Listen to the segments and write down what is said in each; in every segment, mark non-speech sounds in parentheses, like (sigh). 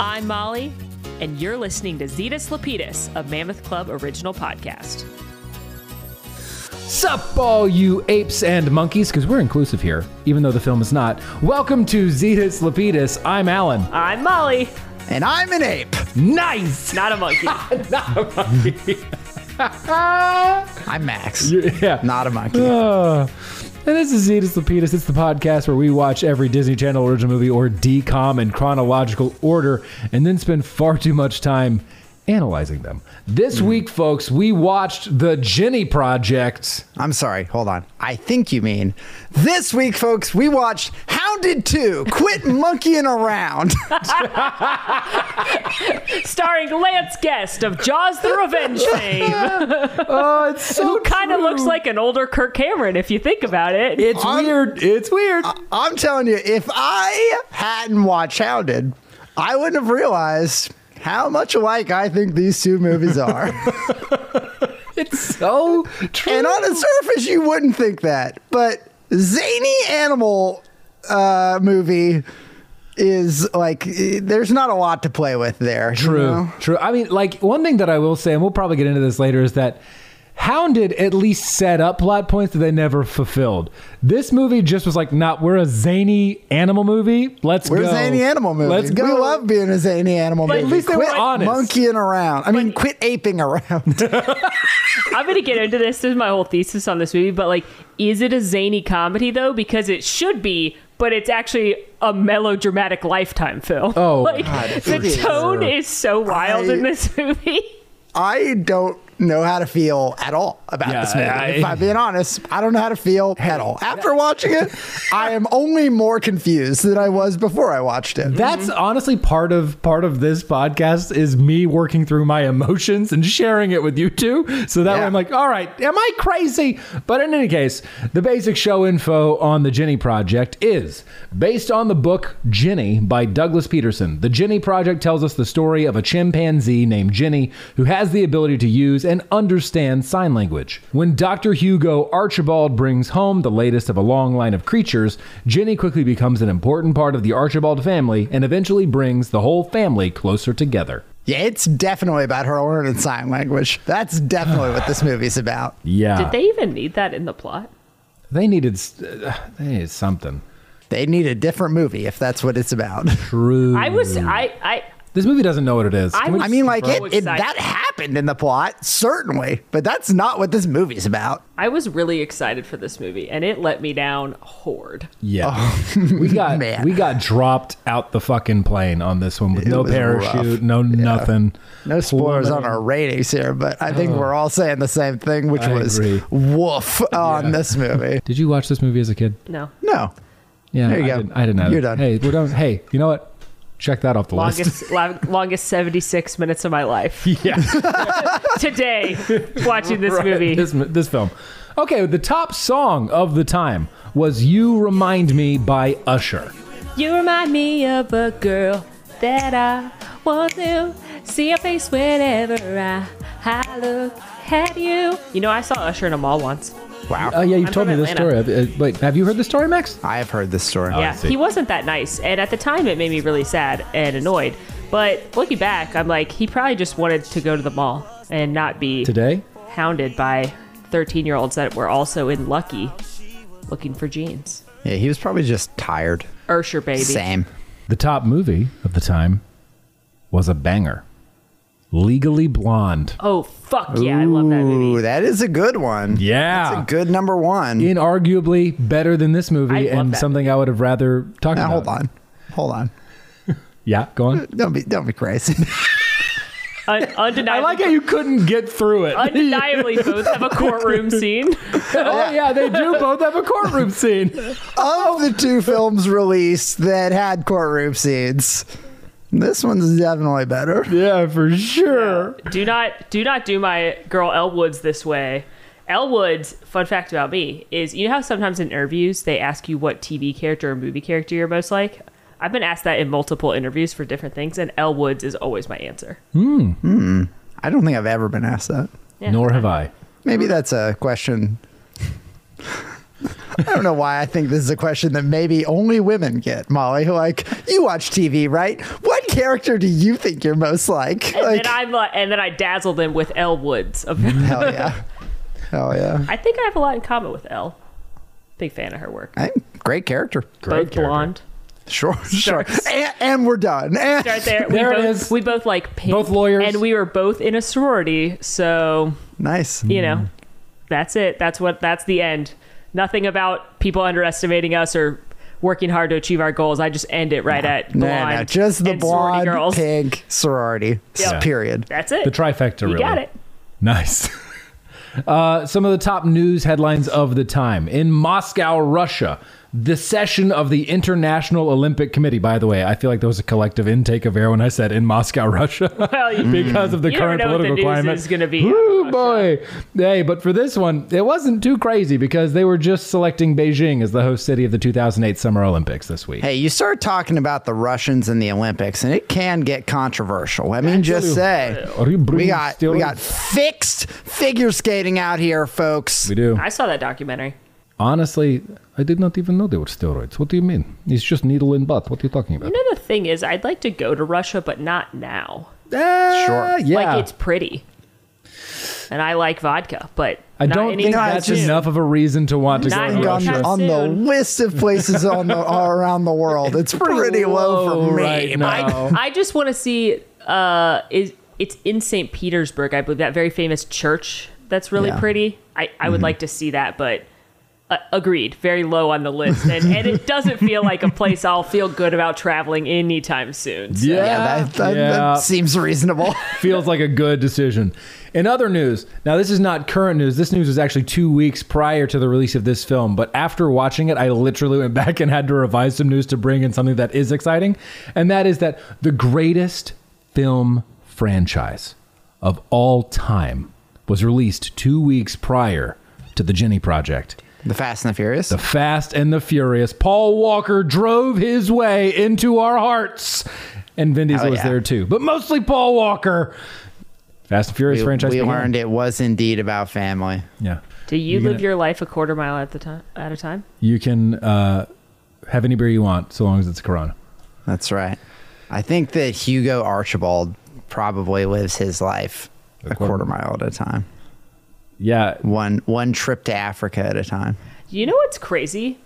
I'm Molly, and you're listening to Zetus Lapidus, a Mammoth Club original podcast. Sup, all you apes and monkeys, because we're inclusive here, even though the film is not. Welcome to Zetus Lapidus. I'm Alan. I'm Molly, And I'm an ape. Nice! not a monkey. (laughs) Not a monkey. (laughs) I'm Max. yeah. Not a monkey. Uh, and this is Zetus Lapidus. It's the podcast where we watch every Disney Channel original movie or DCOM in chronological order and then spend far too much time analyzing them. This hmm. week, folks, we watched The Jennie Project. I'm sorry. Hold on. I think you mean this week, folks. We watched Hounded 2. Quit monkeying around. (laughs) Starring Lance Guest of Jaws the Revenge fame, (laughs) Oh, it's so who kind of looks like an older Kirk Cameron if you think about it. It's I'm- weird. It's weird. I'm telling you, if I hadn't watched Hounded, I wouldn't have realized how much alike I think these two movies are. (laughs) it's so true. and on the surface, you wouldn't think that. But zany animal uh, movie is like, eh, there's not a lot to play with there. you True, know? true. I mean, like one thing that I will say, and we'll probably get into this later, is that Hounded at least set up plot points that they never fulfilled. This movie just was like, "Not, we're a zany animal movie. Let's go. We're a zany animal movie. Let's go." We love being a zany animal But movie. at least they were honest. monkeying around. I mean, quit aping around. (laughs) I'm going to get into this. This is my whole thesis on this movie, but like, is it a zany comedy though? Because it should be, but it's actually a melodramatic lifetime film. Oh, like God, (laughs) the it is. tone is so wild I- in this (laughs) movie. I don't know how to feel at all about Yeah, this movie. I- if I'm being honest, I don't know how to feel at all. After watching it, I am only more confused than I was before I watched it. That's honestly part of part of this podcast is me working through my emotions and sharing it with you two. So that way I'm like, all right, am I crazy? But in any case, the basic show info on the Jennie Project is based on the book Jennie by Douglas Preston. The Jennie Project tells us the story of a chimpanzee named Jennie who has the ability to use and understand sign language. When Dr. Hugo Archibald brings home the latest of a long line of creatures, Jennie quickly becomes an important part of the Archibald family and eventually brings the whole family closer together. Yeah, it's definitely about her learning sign language. That's definitely what this (sighs) movie's about. Yeah. Did they even need that in the plot? They needed, uh, they needed something. They need a different movie if that's what it's about. True. I was I I This movie doesn't know what it is. I Can we- was- I mean, like it, it that happened in the plot, certainly, but that's not what this movie's about. I was really excited for this movie, and it let me down hard. Yeah, oh, (laughs) we got (laughs) man. we got dropped out the fucking plane on this one with no parachute, rough. no nothing. No spoilers on our ratings here, but I think oh. we're all saying the same thing, which I was agree. woof on Yeah. this movie. (laughs) Did you watch this movie as a kid? No, No. Yeah, There you I go. Didn't, I didn't know. You're it. done. Hey, we're done. Hey, you know what? Check that off the list. longest (laughs) la- longest seventy six minutes of my life (laughs) yeah, (laughs) today watching this right, movie. This this film. Okay, the top song of the time was "You Remind Me" by Usher. You remind me of a girl that I want to see your face whenever I, I look at you. You know, I saw Usher in a mall once. Wow. Oh yeah, you I'm told me from this story. Atlanta. Uh, Wait, have you heard the story, Max? I have heard this story. yeah, see. he wasn't that nice, and at the time, it made me really sad and annoyed. But looking back, I'm like, he probably just wanted to go to the mall and not be Today, hounded by 13 year olds that were also in Lucky looking for jeans. Yeah, he was probably just tired. Usher, baby. Same. the top movie of the time was a banger, "Legally Blonde." Oh, fuck yeah, I love that Ooh, movie. that is a good one. Yeah. That's a good number one. Inarguably better than this I movie, love and that something I would have rather talked now, about. hold on. Hold on. (laughs) Yeah, go on. (laughs) Don't be don't be crazy. Un- undeniably, I like how you couldn't get through it. undeniably (laughs) both have a courtroom scene. oh yeah, they do both have a courtroom scene. of the two films released that had courtroom scenes, this one's definitely better. Yeah, for sure. Do not do not do my girl Elle Woods this way. Elle Woods, fun fact about me, is you know how sometimes in interviews they ask you what TV character or movie character you're most like? I've been asked that in multiple interviews for different things, and Elle Woods is always my answer. Hmm. I don't think I've ever been asked that. Yeah. Nor have I. Maybe that's a question. I don't know why I think this is a question that maybe only women get, Molly. Like, you watch TV, right? What character do you think you're most like? And like then I'm like, and then I dazzle them with Elle Woods. Of- hell (laughs) yeah, hell yeah. I think I have a lot in common with Elle. Big fan of her work. Hey, great character. Both character. blonde. Sure, sure. (laughs) And, and we're done. And Right there. We There it both, is. We both like pink. Both lawyers. And we were both in a sorority. So, nice. you know, that's it. That's what, that's the end. Nothing about people underestimating us or working hard to achieve our goals. I just end it right at No, blonde. no, just the and sorority blonde, girls. pink sorority. Yeah. Period. That's it. The trifecta, You really. got it. Nice. (laughs) Uh, some of the top news headlines of the time. In Moscow, Russia, the session of the International Olympic Committee. By the way, I feel like there was a collective intake of air when I said in Moscow, (laughs) Russia, Well, you, because of the you never current know what the political news climate. is going to be. Woo, boy. Hey, but for this one, it wasn't too crazy because they were just selecting Beijing as the host city of the 2008 Summer Olympics this week. Hey, you start talking about the Russians and the Olympics, and it can get controversial. I mean, just say Are you we got steroids? we got fixed figure skating out here, folks. We do. I saw that documentary. Honestly, I did not even know they were steroids. What do you mean? It's just needle in butt. What are you talking about? You know, the thing is, I'd like to go to Russia, but not now. Ah, Sure. Yeah. Like, it's pretty. And I like vodka, but I not don't think that's soon. enough of a reason to want to Not go to on, Russia. on the list of places on the (laughs) all around the world, it's pretty low low for me. right now. I, I just want to see. Uh, is it's in St. Petersburg, I believe that very famous church that's really Yeah. pretty. I, I would like to see that, but uh, agreed, very low on the list, and, and it doesn't feel like a place I'll feel good about traveling anytime soon. So. Yeah, Yeah, that, that, yeah. that seems reasonable. (laughs) feels like a good decision. In other news, now this is not current news. This news was actually two weeks prior to the release of this film. But after watching it, I literally went back and had to revise some news to bring in something that is exciting, and that is that the greatest film franchise of all time was released two weeks prior to the Jennie Project. The Fast and the Furious. The Fast and the Furious. Paul Walker drove his way into our hearts. And Vin Diesel Hell was there too. But mostly Paul Walker. Fast and Furious we, franchise. we began. learned it was indeed about family. Yeah. Do you You're live gonna- your life a quarter mile at the time at a time? You can uh, have any beer you want so long as it's Corona. That's right. I think that Hugo Archibald probably lives his life a, quarter mile at a time. Yeah. One one trip to Africa at a time. You know what's crazy?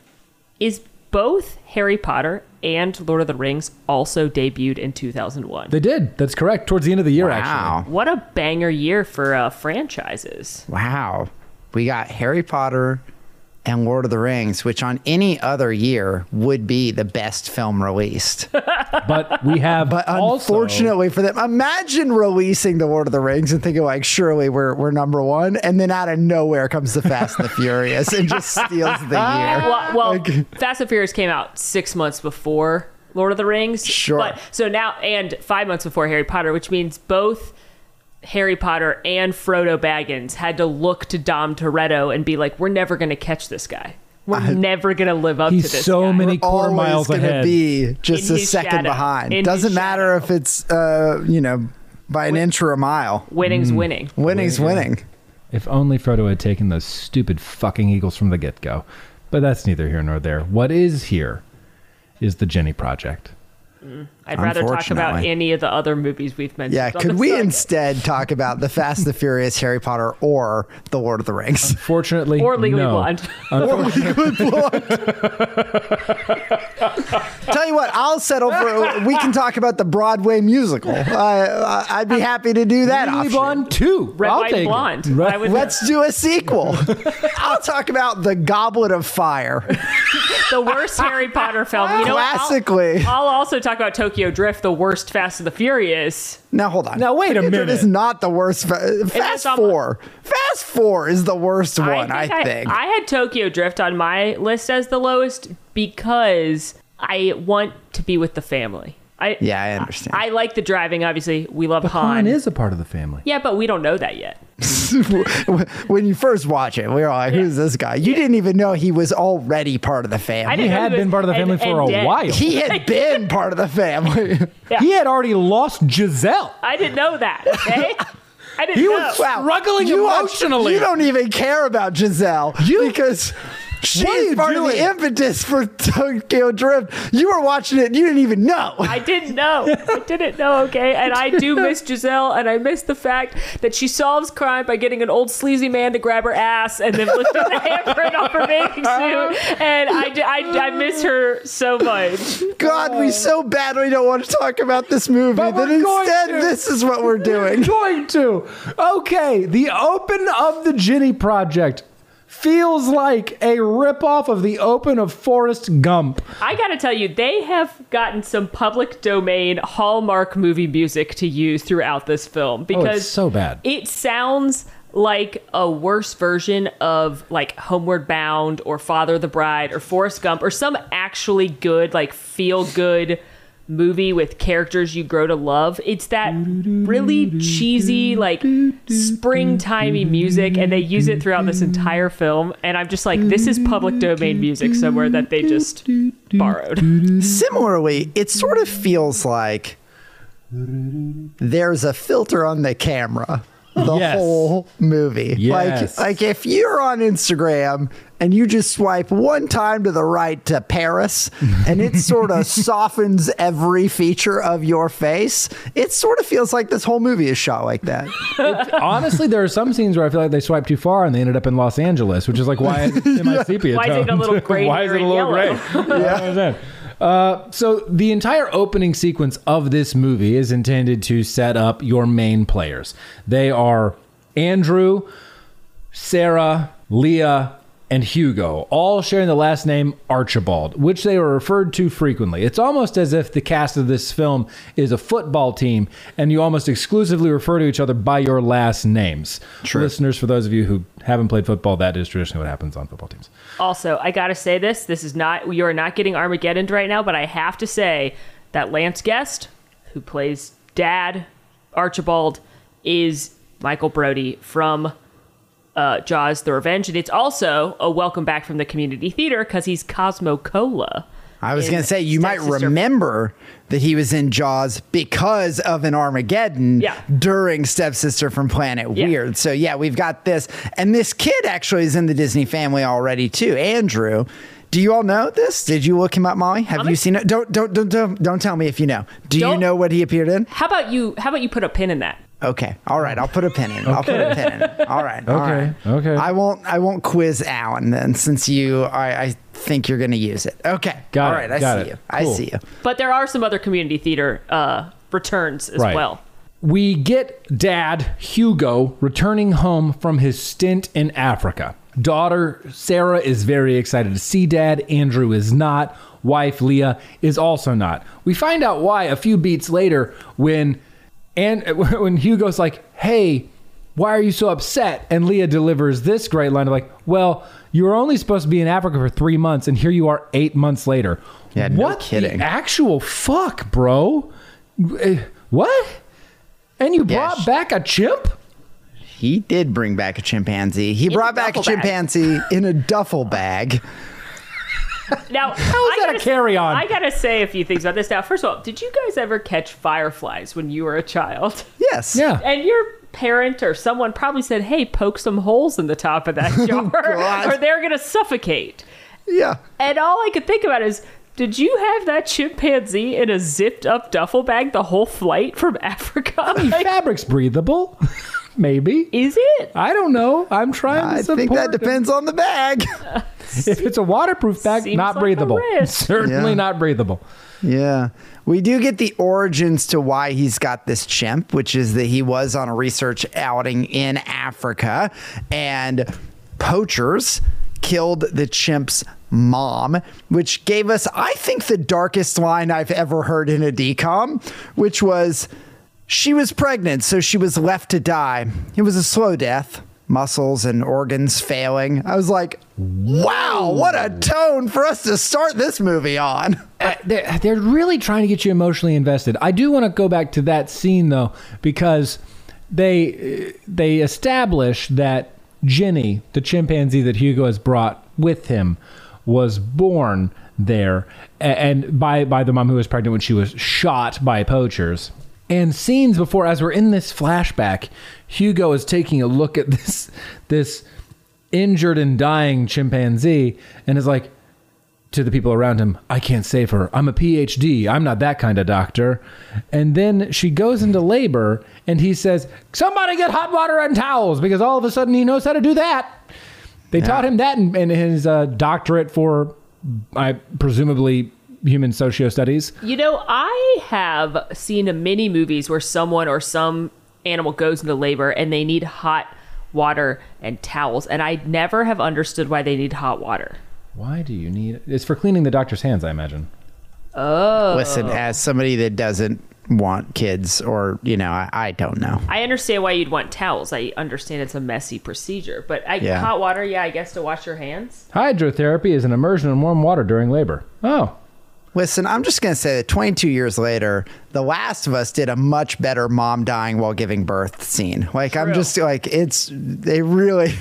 Is both Harry Potter and Lord of the Rings also debuted in 2001. They did. That's correct. Towards the end of the year, Wow. actually. What a banger year for uh, franchises. Wow. We got Harry Potter and Lord of the Rings, which on any other year would be the best film released. (laughs) But we have But also- unfortunately for them, imagine releasing the Lord of the Rings and thinking like, surely we're we're number one, and then out of nowhere comes the Fast and the Furious and just steals the (laughs) year. Well, well Like- (laughs) Fast and Furious came out six months before Lord of the Rings. Sure. But, so now, and five months before Harry Potter, which means both Harry Potter and Frodo Baggins had to look to Dom Toretto and be like, we're never going to catch this guy. We're never going to live up He's to this so guy. many quarter Always miles gonna ahead. be just In a second shadow. behind. In Doesn't matter shadow. if it's uh, you know by an inch or a mile. Winning's Mm. winning. Winning's winning. If only Frodo had taken those stupid fucking eagles from the get go. But that's neither here nor there. What is here is the Jennie Project. Mm. I'd rather talk about any of the other movies we've mentioned. Yeah, could we instead talk about the Fast and the Furious, Harry Potter, or the Lord of the Rings? Fortunately, Or Legally no. Blonde. Or Legally Blonde. Tell you what, I'll settle for. We can talk about the Broadway musical. I, I, I'd be happy to do that. Legally option. Blonde two. Red, I'll White, take and it. Blonde. Right. I would- Let's do a sequel. (laughs) I'll talk about the Goblet of Fire. The worst Harry Potter film. You know, what? I'll- Classically. I'll, also talk about Tokyo Drift, the worst Fast and the Furious. Now hold on. Now, wait a Tokyo Drift minute. is not the worst. Fa- Fast on- Four. Fast Four is the worst one. I I, think. I had Tokyo Drift on my list as the lowest because I want to be with the family. I, Yeah, I understand. I, like the driving. Obviously, we love Han. Han is a part of the family. yeah, but we don't know that yet. (laughs) when you first watch it, we were like, "Who's this guy?" You didn't even know he was already part of the I family. He didn't know had was- been part of the family and- for and a dead. while. He had (laughs) been part of the family. Yeah. He had already lost Giselle. I didn't know that. Okay, I didn't He know. was struggling you are- emotionally. you don't even care about Giselle You- because She What are you part of the impetus for Tokyo Drift. You were watching it and you didn't even know. I didn't know. I didn't know, okay? And I do (laughs) miss Giselle, and I miss the fact that she solves crime by getting an old sleazy man to grab her ass and then lifting the (laughs) handprint off her bathing suit. Uh-huh. And I, I miss her so much. God, we oh. so badly don't want to talk about this movie But that we're going instead to. this is what we're doing. going to. Okay, the open of the Jennie Project feels like a ripoff of the open of Forrest Gump. I gotta tell you, they have gotten some public domain Hallmark movie music to use throughout this film because Oh, it's so bad. it sounds like a worse version of like Homeward Bound or Father of the Bride or Forrest Gump or some actually good, like feel good movie with characters you grow to love. It's that really cheesy, like springtimey music, and they use it throughout this entire film. And I'm just like, this is public domain music somewhere that they just borrowed. Similarly, it sort of feels like there's a filter on the camera the Yes. whole movie. Yes. Like like if you're on Instagram and you just swipe one time to the right to Paris and it sort of (laughs) softens every feature of your face, it sort of feels like this whole movie is shot like that. Honestly, there are some scenes where I feel like they swiped too far and they ended up in Los Angeles, which is like why am I (laughs) sepia (laughs) Why is it a little gray why is it a little gray? yellow? I don't. Uh, so the entire opening sequence of this movie is intended to set up your main players. They are Andrew, Sarah, Leah, and Hugo, all sharing the last name Archibald, which they are referred to frequently. It's almost as if the cast of this film is a football team and you almost exclusively refer to each other by your last names. True. Listeners, for those of you who haven't played football, that is traditionally what happens on football teams. Also, I gotta say this: this is not you are not getting Armageddon right now, but I have to say that Lance Guest, who plays Dad Archibald, is Michael Brody from uh, Jaws: The Revenge, and it's also a welcome back from the community theater because he's Cosmo Cola. I was going to say, you might Stepsister- remember that he was in Jaws because of an Armageddon Yeah. during Stepsister from Planet Yeah. Weird. So, yeah, we've got this. And this kid actually is in the Disney family already, too. Andrew. Do you all know this? Did you look him up, Molly? Have I'm you seen it? Don't, don't, don't, don't, don't tell me if you know. Do you know what he appeared in? How about you? How about you put a pin in that? Okay. All right. I'll put a pin in. I'll put a pin in. All right. all Okay, right. okay. I won't. I won't quiz Alan then, since you. I, I think you're going to use it. Okay. Got all it, right. I got see it. you. I see you. But there are some other community theater uh, returns as Right. well. We get dad, Hugo, returning home from his stint in Africa. Daughter, Sarah, is very excited to see dad. Andrew is not. Wife, Leah, is also not. We find out why a few beats later when, and (laughs) when Hugo's like, hey, why are you so upset? And Leah delivers this great line of like, well, you were only supposed to be in Africa for three months, and here you are eight months later. Yeah, no what kidding. The actual fuck, bro? Eh, What? And you Yeah, brought sh- back a chimp? He did bring back a chimpanzee. He a brought back a duffel bag. chimpanzee in a duffel bag. (laughs) Now, (laughs) How is I that a gotta- carry-on? I gotta say a few things about this. Now, first of all, did you guys ever catch fireflies when you were a child? (laughs) Yes. Yeah. And your parent or someone probably said, "Hey, poke some holes in the top of that (laughs) jar, oh, God. or they're gonna suffocate." Yeah. And all I could think about is, did you have that chimpanzee in a zipped up duffel bag the whole flight from Africa? Like, Fabric's breathable. Maybe. is it? I don't know. I'm trying to I support think that them. depends on the bag. (laughs) If it's a waterproof bag, not like breathable. (laughs) Certainly Yeah. not breathable. Yeah. We do get the origins to why he's got this chimp, which is that he was on a research outing in Africa and poachers killed the chimp's mom, which gave us, I think, the darkest line I've ever heard in a DCOM, which was she was pregnant, so she was left to die. It was a slow death. Muscles and organs failing. I was like, wow, what a tone for us to start this movie on. Uh, they're, they're really trying to get you emotionally invested. I do want to go back to that scene though, because they uh, they establish that Jennie, the chimpanzee that Hugo has brought with him, was born there, and by by the mom who was pregnant when she was shot by poachers. And scenes before, as we're in this flashback, Hugo is taking a look at (laughs) this this injured and dying chimpanzee and is like to the people around him, I can't save her. I'm a PhD. I'm not that kind of doctor. And then she goes into labor and he says, Somebody get hot water and towels because all of a sudden he knows how to do that. They taught him that in, in his uh, doctorate for, I presumably, human socio studies. You know, I have seen many movies where someone or some animal goes into labor and they need hot water and towels, and I never have understood why they need hot water. Why do you need It's for cleaning the doctor's hands, I imagine. Oh, listen, as somebody that doesn't want kids, or you know, I, I don't know. I understand why you'd want towels. I understand it's a messy procedure, but I, Yeah. hot water, yeah, I guess to wash your hands. Hydrotherapy is an immersion in warm water during labor. Oh, Listen, I'm just gonna say that 22 years later, The Last of Us did a much better mom dying while giving birth scene. Like I'm just like it's they really,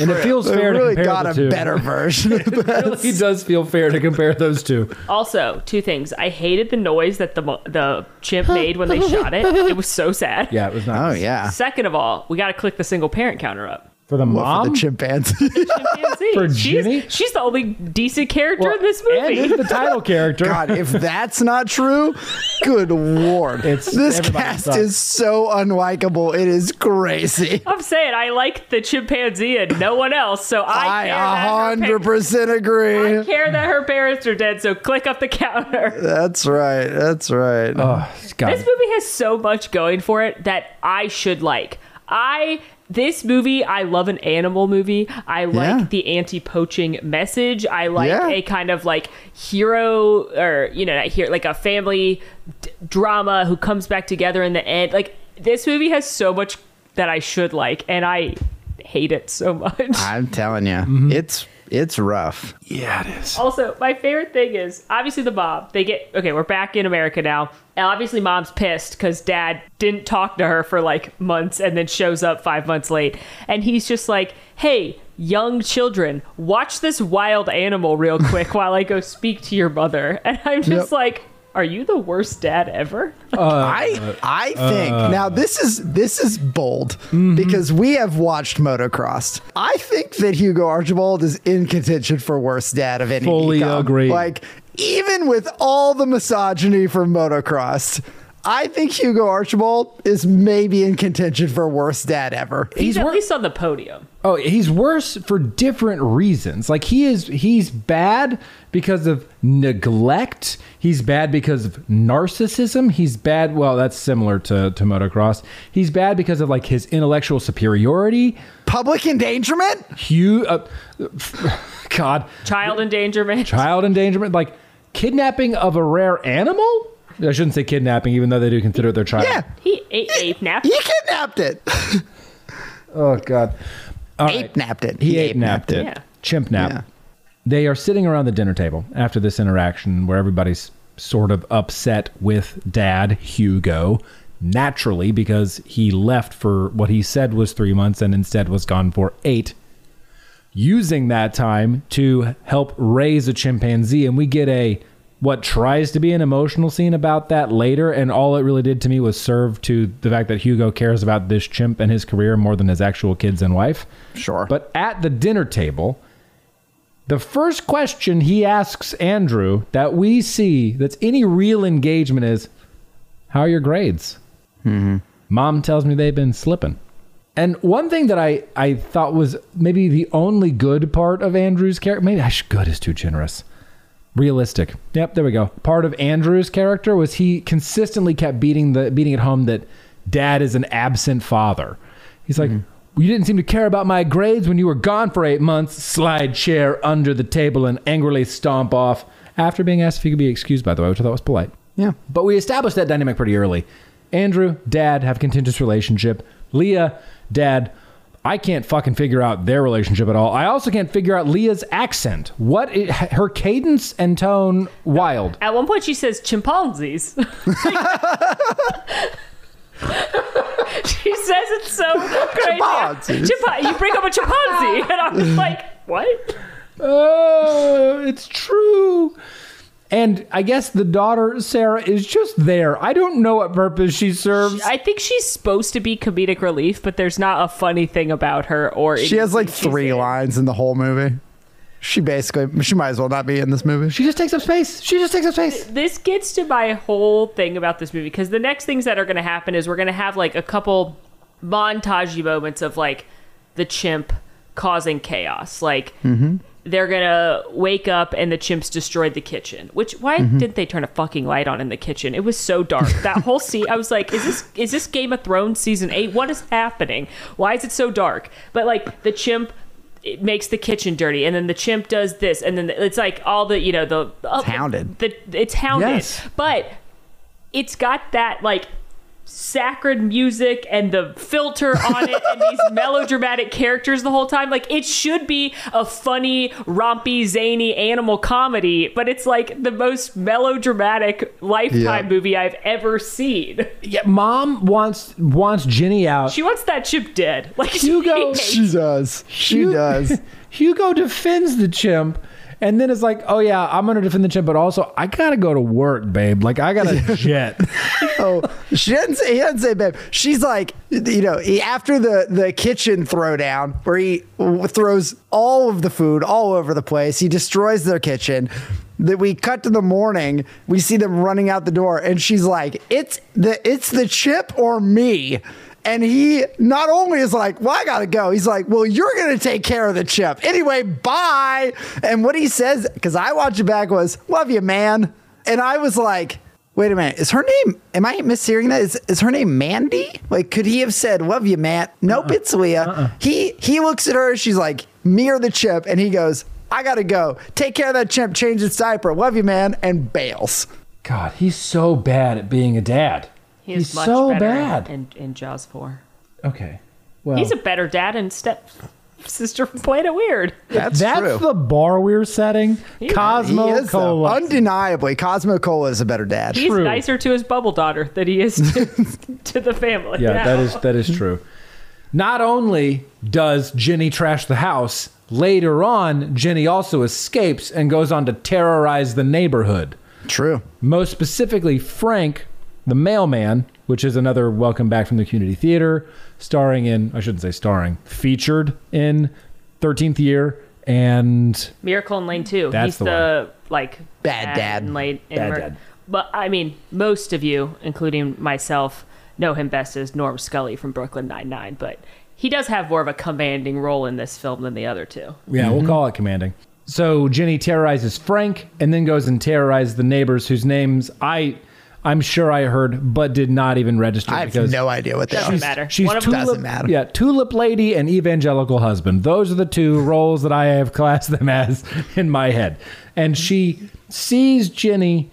and it feels they fair really to compare got the a two. better (laughs) version of this. He does feel fair to compare those two. Also, two things. I hated the noise that the mo- the chimp made when they shot it. It was so sad. Yeah, it was Oh nice. yeah, Second of all, we got to click the single parent counter up. For the What, mom? for the chimpanzee. The (laughs) Chimpanzee. For she's, Jennie? she's the only decent character Well, in this movie. is the title (laughs) character. God, if that's not true, good lord, It's- this cast sucks. is so unlikable. It is crazy. I'm saying I like the chimpanzee and no one else, so I, I care a that her hundred pa- percent agree. I care that her parents are dead. So click up the counter. That's right. That's right. Oh, God. This movie has so much going for it that I should like. I this movie, I love an animal movie. I like Yeah. the anti-poaching message. I like Yeah. a kind of like hero or you know, not hero, like a family d- drama who comes back together in the end. Like this movie has so much that I should like, and I hate it so much. I'm telling you, Mm-hmm. it's it's rough. yeah, it is. Also, my favorite thing is obviously the mom. They get okay. We're back in America now, and obviously mom's pissed because dad didn't talk to her for like months, and then shows up five months late, and he's just like, "Hey, young children, watch this wild animal real quick (laughs) while I go speak to your mother." And I'm just Yep. like, "Are you the worst dad ever?" Uh, I uh, I think uh, now this is this is bold Mm-hmm. because we have watched motocross. I think that Hugo Archibald is in contention for worst dad of any. Fully DCOM. agree. Like even with all the misogyny from motocross. I think Hugo Archibald is maybe in contention for worst dad ever. He's, He's at wor- least on the podium. Oh, he's worse for different reasons. Like he is he's bad because of neglect. He's bad because of narcissism. He's bad, well, that's similar to to motocross. He's bad because of like his intellectual superiority. Public endangerment? Hugh uh, (laughs) God, Child endangerment. child endangerment, like kidnapping of a rare animal? I shouldn't say kidnapping even though they do consider it their child. Yeah. He ate ape nap. He kidnapped it. (laughs) Oh god. All right. Ape napped it. He, ape napped it. Yeah. Chimp nap. Yeah. They are sitting around the dinner table after this interaction where everybody's sort of upset with dad, Hugo, naturally, because he left for what he said was three months and instead was gone for eight. Using that time to help raise a chimpanzee. And we get a what tries to be an emotional scene about that later. And all it really did to me was serve to the fact that Hugo cares about this chimp and his career more than his actual kids and wife. Sure. But at the dinner table, the first question he asks Andrew that we see that's any real engagement is, How are your grades? Mm-hmm. Mom tells me they've been slipping. And one thing that I, I thought was maybe the only good part of Andrew's character, maybe I should, good is too generous. Realistic. Yep, there we go. Part of Andrew's character was he consistently kept beating the beating it home that dad is an absent father. He's like, mm-hmm. You didn't seem to care about my grades when you were gone for eight months. Slide chair under the table and angrily stomp off. After being asked if he could be excused, by the way, which I thought was polite. yeah. But we established that dynamic pretty early. Andrew, dad have a contentious relationship. Leah, dad, I can't fucking figure out their relationship at all. I also can't figure out Leah's accent. What her cadence and tone wild. At one point, she says chimpanzees. (laughs) she says it's so crazy. Chimpanzees. Chimpa- you bring up a chimpanzee, and I was like, "What?" Oh, it's true. And I guess the daughter, Sarah, is just there. I don't know what purpose she serves. I think she's supposed to be comedic relief, but there's not a funny thing about her or She has like three in. lines in the whole movie. She basically, she might as well not be in this movie. she just takes up space. She just takes up space. This gets to my whole thing about this movie because the next things that are going to happen is we're going to have like a couple montagey moments of like the chimp causing chaos. Like mm-hmm. They're to wake up and the chimps destroyed the kitchen. Which why mm-hmm. didn't they turn a fucking light on in the kitchen? It was so dark. That whole scene, I was like, is this is this Game of Thrones season eight? What is happening? Why is it so dark? But like the chimp. It makes the kitchen dirty, and then the chimp does this, and then it's like all the you know the uh, it's hounded. The, it's hounded, Yes. but it's got that like sacred music and the filter on it and these (laughs) melodramatic characters the whole time like it should be a funny rompy zany animal comedy but it's like the most melodramatic lifetime Yeah. movie i've ever seen Yeah, mom wants wants Jennie out. she wants that chip dead like Hugo- she She does. She Hu- does. (laughs) Hugo defends the chimp. And then it's like, oh yeah, I'm gonna defend the chip, but also I gotta go to work, babe. Like I got a (laughs) jet. (laughs) Oh, she didn't say. He didn't say, babe. She's like, you know, he, after the the kitchen throwdown where he throws all of the food all over the place. He destroys their kitchen. That we cut to the morning, we see them running out the door, and she's like, "It's the it's the chip or me." And he not only is like, well, I gotta go. He's like, well, you're gonna take care of the chip anyway. Bye. And what he says, because I watched it back, was, "Love you, man." And I was like, Wait a minute. Is her name? Am I mishearing that? Is is her name Mandy? Like, could he have said "Love you, Matt"? Nope, uh-uh. it's Leah. Uh-uh. He he looks at her. She's like, "Me or the chip?" And he goes, "I gotta go. Take care of that chimp. Change its diaper. Love you, man." And bails. God, he's so bad at being a dad. He is he's much so better bad. in, in jaws 4 Okay. Well, he's a better dad and step sister from planet weird That's, that's true. the bar we're setting. he Cosmo is though. Cola. undeniably. Cosmo Cola is a better dad. he's True. nicer to his bubble daughter than he is to, (laughs) to the family yeah, now. that is that is (laughs) true. Not only does Jennie trash the house, later on, Jennie also escapes and goes on to terrorize the neighborhood. True. Most specifically, Frank, the mailman, which is another Welcome Back from the Community Theater, starring in, I shouldn't say starring, featured in 13th Year and Miracle in Lane 2. That's He's the the, like Bad dad. in Lane in Bad Mir- dad. But I mean, most of you, including myself, know him best as Norm Scully from Brooklyn Nine Nine. But he does have more of a commanding role in this film than the other two. Yeah, we'll mm-hmm. call it commanding. So Jennie terrorizes Frank and then goes and terrorizes the neighbors whose names I I'm sure I heard but did not even register because I have no idea what they Doesn't are. matter. She's One of tulip, them Doesn't matter. Yeah, tulip lady and evangelical husband. Those are the two (laughs) roles that I have classed them as in my head. And she sees Jennie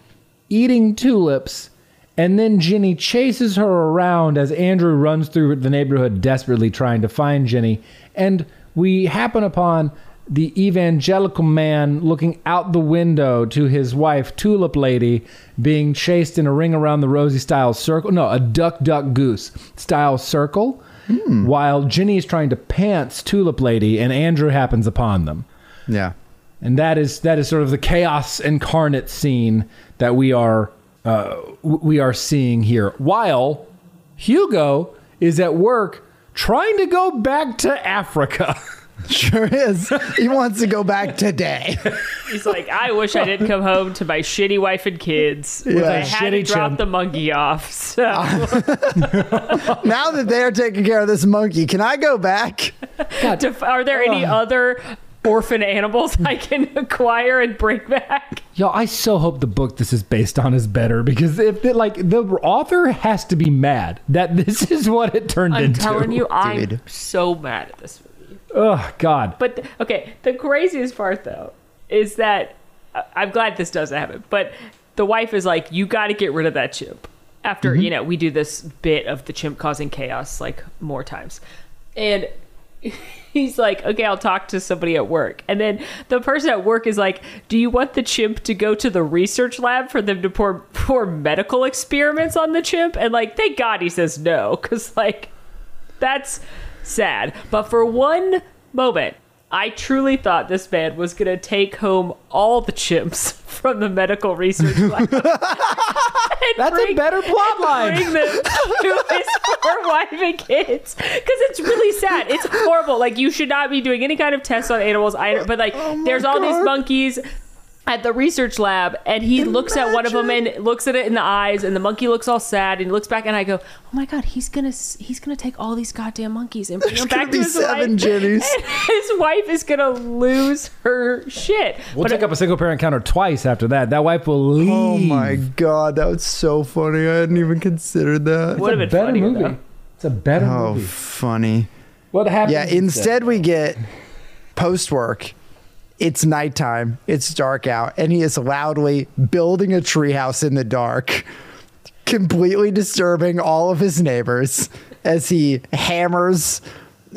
eating tulips, and then Jennie chases her around as Andrew runs through the neighborhood desperately trying to find Jennie. And we happen upon the evangelical man looking out the window to his wife, Tulip Lady, being chased in a ring around the rosy style circle. No, a duck, duck, goose style circle. While Jennie is trying to pants Tulip Lady, and Andrew happens upon them Yeah. and that is that is sort of the chaos incarnate scene that we are uh, we are seeing here. While Hugo is at work trying to go back to Africa. (laughs) Sure is. he wants to go back today. He's like, I wish I didn't come home to my shitty wife and kids. Yeah. I had to drop the monkey off. So (laughs) now that they're taking care of this monkey, can I go back? to- are there any other orphan animals I can (laughs) acquire and bring back? Yo, I so hope the book this is based on is better because if it, like the author has to be mad that this is what it turned into. I'm telling you, I'm Dude. so mad at this movie. Oh God. But okay, the craziest part though is that I'm glad this doesn't happen. But the wife is like, "You got to get rid of that chimp." After mm-hmm. you know, we do this bit of the chimp causing chaos like more times, and (laughs) he's like, "Okay, I'll talk to somebody at work." And then the person at work is like, "Do you want the chimp to go to the research lab for them to pour pour medical experiments on the chimp?" And like, thank God he says no, because like that's sad. But for one moment, I truly thought this man was going to take home all the chimps (laughs) from the medical research lab. (laughs) That's a better plot line. Bring them to his (laughs) poor wife and kids because it's really sad. It's horrible. Like you should not be doing any kind of tests on animals. I but like Oh there's all these monkeys at the research lab and he looks at one of them and looks at it in the eyes and the monkey looks all sad and he looks back and I go oh my god he's gonna he's gonna take all these goddamn monkeys and bring them back to his seven wife Jennies. (laughs) and his wife is gonna lose her shit We'll But take up a single parent counter twice after that. That wife will leave. Oh my god, that was so funny. I hadn't even considered that. Would have a been better funnier, movie. though. It's a better Oh, movie. funny. What happened? Yeah, instead we get post work. It's nighttime. It's dark out, and he is loudly building a treehouse in the dark, completely disturbing all of his neighbors as he hammers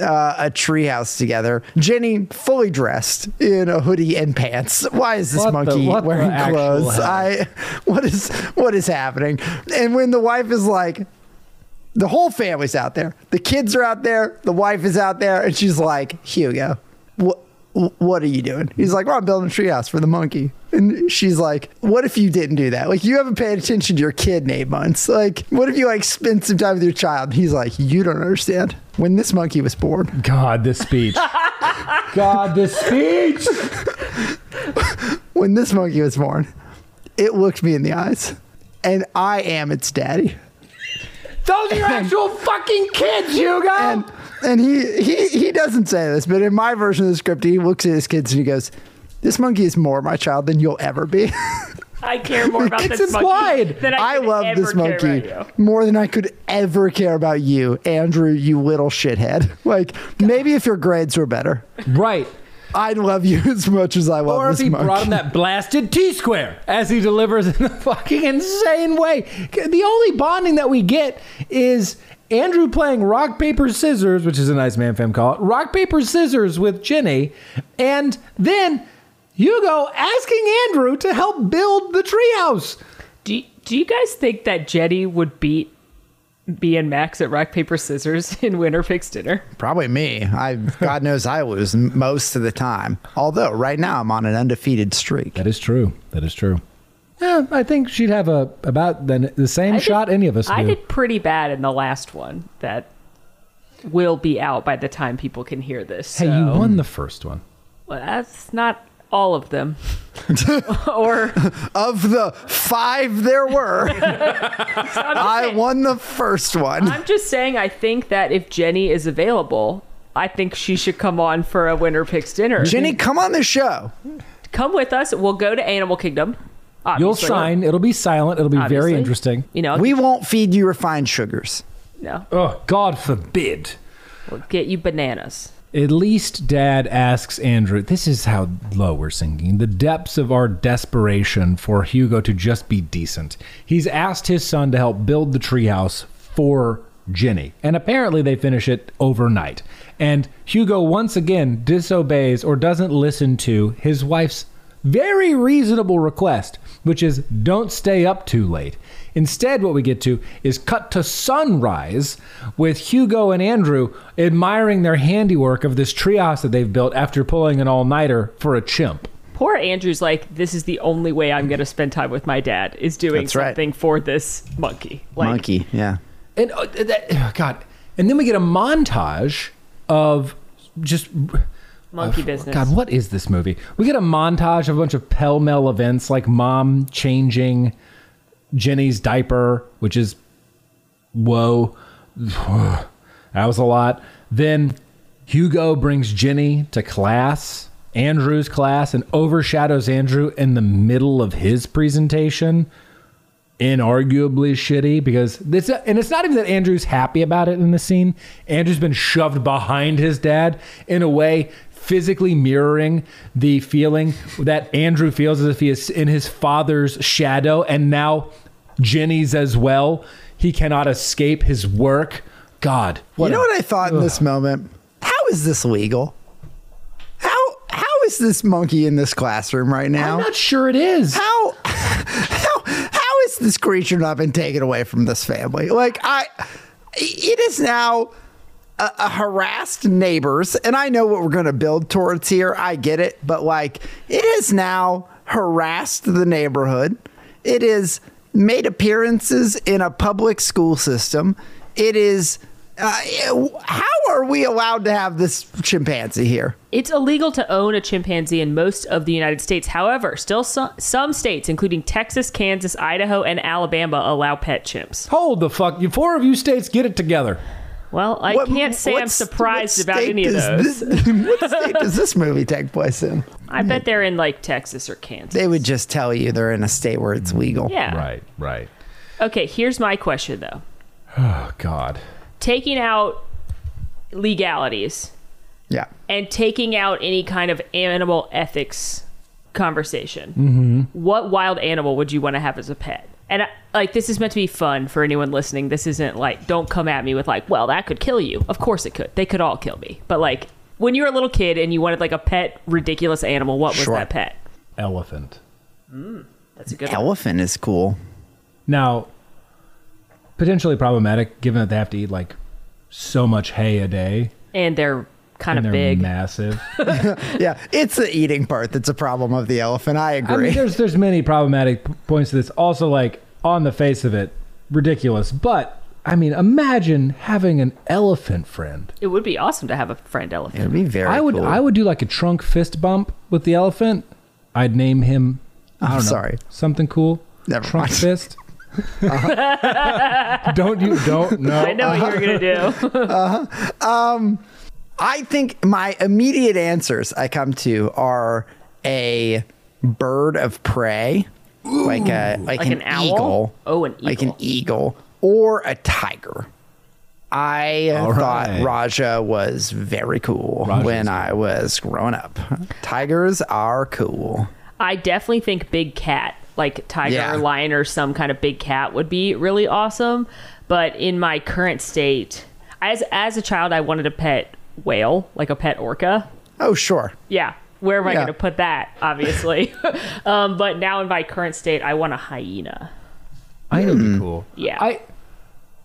uh, a treehouse together. Jennie, fully dressed in a hoodie and pants. Why is this What monkey the wearing clothes? I what is what is happening? And when the wife is like, the whole family's out there. The kids are out there. The wife is out there, and she's like, "Hugo, what? What are you doing?" He's like, "Well, I'm building a treehouse for the monkey." And she's like, "What if you didn't do that? Like, you haven't paid attention to your kid in eight months. Like, what if you like spend some time with your child?" And he's like, "You don't understand. When this monkey was born, God, this speech. God, this speech. when this monkey was born, it looked me in the eyes, and I am its daddy." Those are your actual fucking kids, Hugo. and and he, he he doesn't say this, but in my version of the script, he looks at his kids and he goes, "This monkey is more my child than you'll ever be." I care more about (laughs) It's this implied. monkey than I, I love ever this monkey more than I could ever care about you, Andrew. You little shithead. (laughs) Like maybe if your grades were better, right. I'd love you as much as I love Or if he brought him that blasted T square as he delivers in a (laughs) fucking insane way. The only bonding that we get is Andrew playing rock, paper, scissors, which is a nice man fam call it, rock, paper, scissors with Jennie, and then Hugo asking Andrew to help build the treehouse. Do, do you guys think that Jennie would beat B and Max at rock paper scissors in Winner Picks Dinner? Probably me. I God knows I lose (laughs) most of the time. Although right now I'm on an undefeated streak. That is true. That is true. Yeah, I think she'd have a about the, the same I did- shot any of us I do. did pretty bad in the last one that will be out by the time people can hear this. Hey, you won the first one. Well, that's not all of them. (laughs) or Of the five there were, (laughs) I'm I saying- won the first one. I'm just saying, I think that if Jennie is available, I think she should come on for a Winner Picks Dinner. Jennie, come on the show. come with us. We'll go to Animal Kingdom. You'll obviously. shine. It'll be silent. It'll be very interesting. You know, We won't feed you refined sugars. no, Oh, God forbid. we'll get you bananas. At least Dad asks Andrew, this is how low we're sinking, the depths of our desperation for Hugo to just be decent. He's asked his son to help build the treehouse for Jennie, and apparently they finish it overnight. And Hugo once again disobeys or doesn't listen to his wife's very reasonable request, which is don't stay up too late. Instead, what we get to is cut to sunrise with Hugo and Andrew admiring their handiwork of this trios that they've built after pulling an all nighter for a chimp. Poor Andrew's like, this is the only way I'm going to spend time with my dad is doing That's right. something for this monkey. Like, Monkey, yeah. And uh, that, oh, God, and then we get a montage of just monkey business. God, what is this movie? We get a montage of a bunch of pell mell events like mom changing Jennie's diaper, which is whoa. (sighs) that was a lot. Then Hugo brings Jennie to class, Andrew's class, and overshadows Andrew in the middle of his presentation. Inarguably shitty because this, and it's not even that Andrew's happy about it in the scene. Andrew's been shoved behind his dad in a way physically mirroring the feeling that Andrew feels as if he is in his father's shadow, and now Jennie's as well. He cannot escape his work. God, you know a- what I thought in this moment? How is this legal? How how is this monkey in this classroom right now? I'm not sure it is. how how how is this creature not been taken away from this family? Like I, it is now a, a harassed neighbors, and I know what we're going to build towards here. I get it, but like it has now harassed the neighborhood. It is made appearances in a public school system. It is. Uh, how are we allowed to have this chimpanzee here? It's illegal to own a chimpanzee in most of the United States. However, still some, some states, including Texas, Kansas, Idaho, and Alabama, allow pet chimps. Hold the fuck. You four of you states get it together. Well, I What- can't say I'm surprised about any of those. This, (laughs) what state does this movie take place in? I bet they're in like Texas or Kansas. They would just tell you they're in a state where it's legal. yeah. Right, right. Okay, here's my question though. (sighs) Oh God. Taking out legalities Yeah. and taking out any kind of animal ethics conversation, mm-hmm. what wild animal would you want to have as a pet? And I, like, this is meant to be fun for anyone listening. This isn't like, don't come at me with like, well, that could kill you. Of course it could. They could all kill me. But like, when you were a little kid and you wanted like a pet, ridiculous animal, what was Sure. that pet? Elephant. Mm, that's a good one. Elephant is cool. Now, potentially problematic given that they have to eat like so much hay a day And they're kind and of they're big. massive. (laughs) Yeah, it's the eating part that's a problem of the elephant. I I agree. mean, there's there's many problematic points to this. Also, like on the face of it, ridiculous. But I mean, imagine having an elephant friend. It would be awesome to have a friend elephant. It'd be very I would cool. I would do like a trunk fist bump with the elephant. I'd name him. I I'm don't know, sorry. something cool. Never trunk mind. fist. (laughs) Uh-huh. (laughs) don't you don't know? I know what you're gonna do. Uh-huh. Uh-huh. Um, I think my immediate answers I come to are a bird of prey, like a like, Like an, an owl? eagle. Oh, an Like an eagle. eagle or a tiger. I All thought right. Rajah was very cool Rajah's when I was growing up. Tigers are cool. I definitely think big cat, like tiger Yeah. or lion or some kind of big cat, would be really awesome. But in my current state, as as a child, I wanted a pet whale, like a pet orca. Oh, sure. Yeah, where am I Yeah. going to put that? Obviously, (laughs) um, but now in my current state, I want a hyena. I know it'd be cool. Yeah. I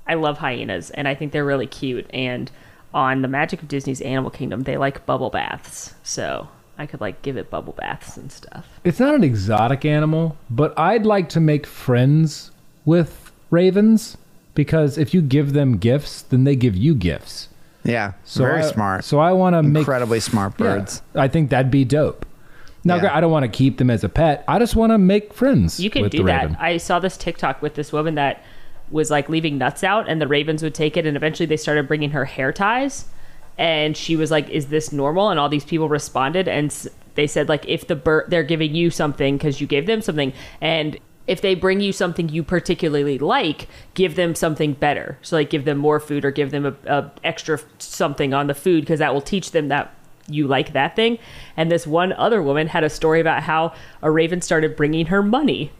I love hyenas, and I think they're really cute. And on the Magic of Disney's Animal Kingdom, they like bubble baths, so I could like give it bubble baths and stuff. It's not an exotic animal, but I'd like to make friends with ravens because if you give them gifts, then they give you gifts. Yeah. So very I- smart. So I want to make Incredibly smart Yeah, birds. I think that'd be dope. Now, Yeah. I don't want to keep them as a pet. I just want to make friends. You can with do the that. raven. I saw this TikTok with this woman that was like leaving nuts out, and the ravens would take it, and eventually they started bringing her hair ties, and she was like, "Is this normal?" And all these people responded, and s- they said like, "If the bird they're giving you something because you gave them something, and if they bring you something you particularly like, give them something better. So like, give them more food or give them a, a extra something on the food because that will teach them that." You like that thing, and this one other woman had a story about how a raven started bringing her money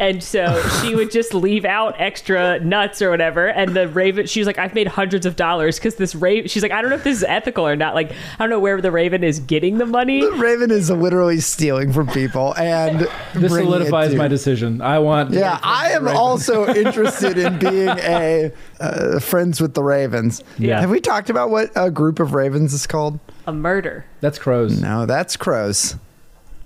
and so she would just leave out extra nuts or whatever. And the raven, she's like, I've made hundreds of dollars because this raven, she's like, I don't know if this is ethical or not. Like, I don't know where the raven is getting the money. The Raven is literally stealing from people and This solidifies my decision. I want. Yeah, I am also interested in being a uh, friends with the Ravens. Yeah. Have we talked about what a group of ravens is called? A murder. That's crows. No, that's crows.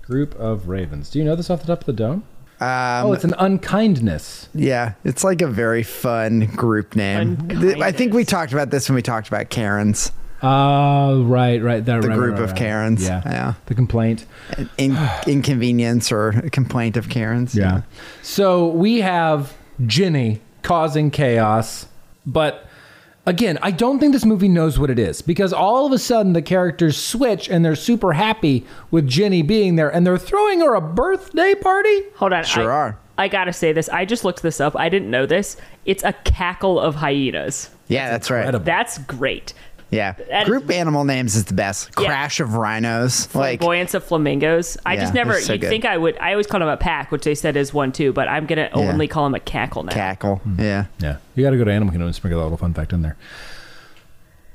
Group of ravens. Do you know this off the top of the dome? Um, oh, it's an unkindness. yeah, it's like a very fun group name. Th- I think we talked about this when we talked about Karens, Oh, right, right. That, the right, group right, of right. Karens. Yeah. yeah. The complaint. In- inconvenience or complaint of Karens. Yeah. So we have Jennie causing chaos, but again, I don't think this movie knows what it is because all of a sudden the characters switch and they're super happy with Jennie being there and they're throwing her a birthday party. Hold on. Sure I, are. I gotta say this. I just looked this up. I didn't know this. It's a cackle of hyenas. Yeah, that's right. That's great. Yeah. That- Group animal names is the best. Yeah. Crash of rhinos. Like Flamboyance of flamingos. I Yeah, just never. so you'd good. think I would. I always call them a pack, which they said is one too. But I'm gonna only call them a cackle now. cackle. Hmm. Yeah. Yeah. You got to go to Animal Kingdom and sprinkle that little fun fact in there.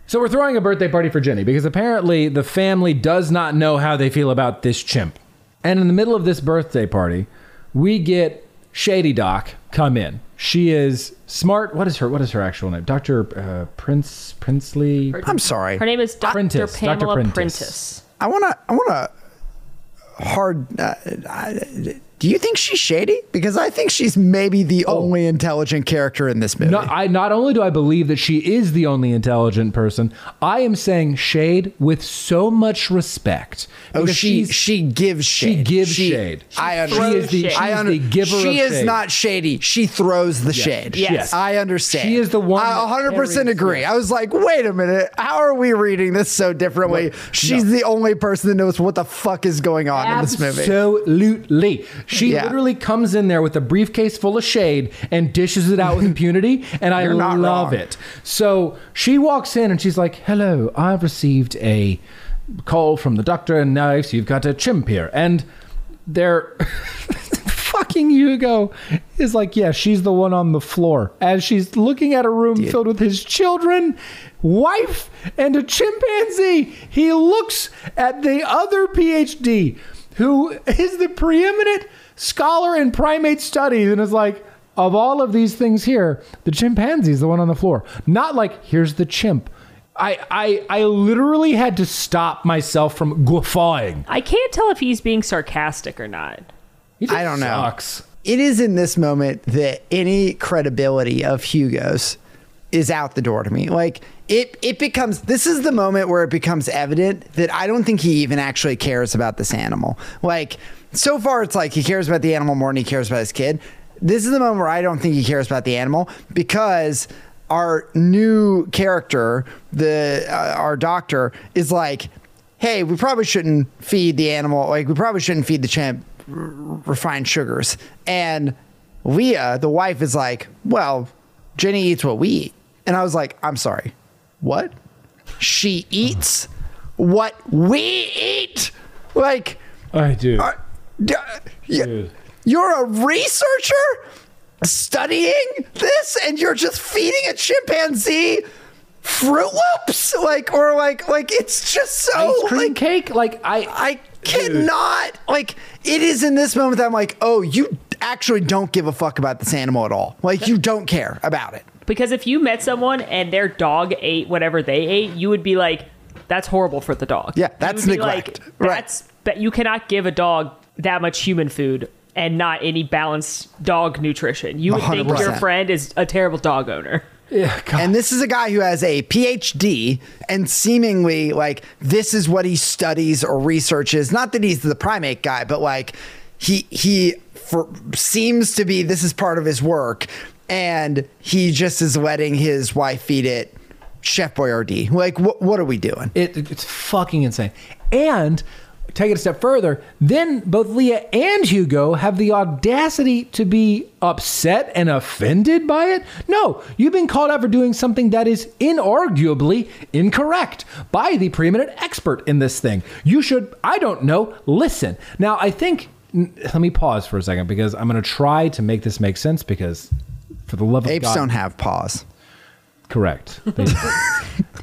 So we're throwing a birthday party for Jennie because apparently the family does not know how they feel about this chimp. And in the middle of this birthday party, we get Shady Doc come in. She is smart. What is her? What is her actual name? Doctor uh, Prince Princely. I'm sorry. Her name is Dr. Prentice, Dr. Pamela Prentice. Prentice. I want to. I want to. Hard. Uh, I, do you think she's shady? Because I think she's maybe the oh. only intelligent character in this movie. Not, I not only do I believe that she is the only intelligent person, I am saying shade with so much respect. oh, she she gives shade. she gives shade. I throws understand. is the- shade. she I is under- the giver She of is shade. not shady. She throws the shade. Yes. I understand. She is the one I 100 percent carries- agree. I was like, wait a minute. How are we reading this so differently? She's the only person that knows what the fuck is going on in this movie. Absolutely. She Yeah. literally comes in there with a briefcase full of shade and dishes it out with impunity, (laughs) and I love wrong. it. So she walks in and she's like, "Hello, I've received a call from the doctor and knives. You've got a chimp here." And they're (laughs) fucking Hugo is like, "Yeah, she's the one on the floor." As she's looking at a room filled with his children, wife, and a chimpanzee, he looks at the other PhD who is the preeminent scholar in primate studies and is like, of all of these things here, the chimpanzee is the one on the floor. Not like, here's the chimp. I, I, I literally had to stop myself from guffawing. I can't tell if he's being sarcastic or not. He just I don't know. it is in this moment that any credibility of Hugo's is out the door to me. Like it it becomes this is the moment where it becomes evident that I don't think he even actually cares about this animal. Like so far it's like he cares about the animal more than he cares about his kid. This is the moment where I don't think he cares about the animal because our new character, the uh, our doctor is like, "Hey, we probably shouldn't feed the animal. Like we probably shouldn't feed the champ refined sugars. And Leah, the wife, is like, Well, Jennie eats what we eat. And I was like, I'm sorry, what? She eats what we eat? Like, I do. uh, d- y- Dude. you're a researcher studying this and you're just feeding a chimpanzee Froot Loops? Like, or like, like, it's just so Ice cream like, cake? Like, I. I cannot. Like, it is in this moment that I'm like, oh, you actually don't give a fuck about this animal at all. Like, you don't care about it. Because if you met someone and their dog ate whatever they ate, you would be like, "That's horrible for the dog." Yeah, that's neglect. Like, Right. That's but you cannot give a dog that much human food and not any balanced dog nutrition. You would think your friend is a terrible dog owner. yeah, God. And this is a guy who has a PhD and seemingly like this is what he studies or researches. Not that he's the primate guy, but like he he for, seems to be this is part of his work, and he just is letting his wife feed it Chef Boyardee. Like, what what are we doing? It, it's fucking insane. And take it a step further, then both Leah and Hugo have the audacity to be upset and offended by it. No, you've been called out for doing something that is inarguably incorrect by the preeminent expert in this thing. You should, I don't know, listen. Now, I think, let me pause for a second because I'm going to try to make this make sense because for the love of Apes God. don't have paws. Correct. They- (laughs)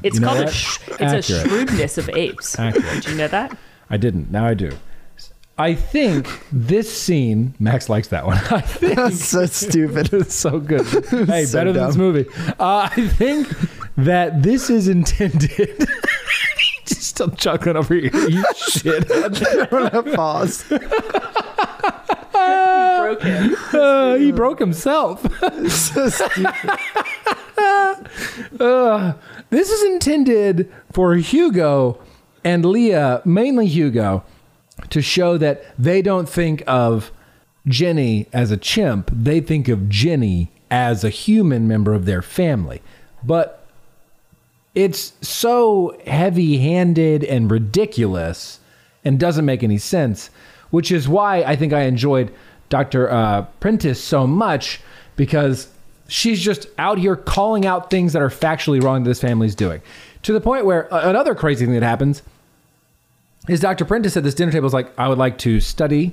It's You know called a what? sh- it's Accurate. a shrewdness of apes. Accurate. Did you know that? I didn't. Now I do. I think this scene, Max likes that one. (laughs) I think That's so stupid. (laughs) it's so good. Hey, So better than this dumb. movie. Uh, I think that this is intended. Just still chuckling over here. You shit. They don't have paws. You broke him. (laughs) Uh, he broke himself. (laughs) so stupid. (laughs) This is intended for Hugo and Leah, mainly Hugo, to show that they don't think of Jennie as a chimp. They think of Jennie as a human member of their family. But it's so heavy handed and ridiculous and doesn't make any sense, which is why I think I enjoyed Dr. Uh, Prentice so much because she's just out here calling out things that are factually wrong that this family's doing. To the point where uh, another crazy thing that happens is Dr. Prentice at this dinner table is like, I would like to study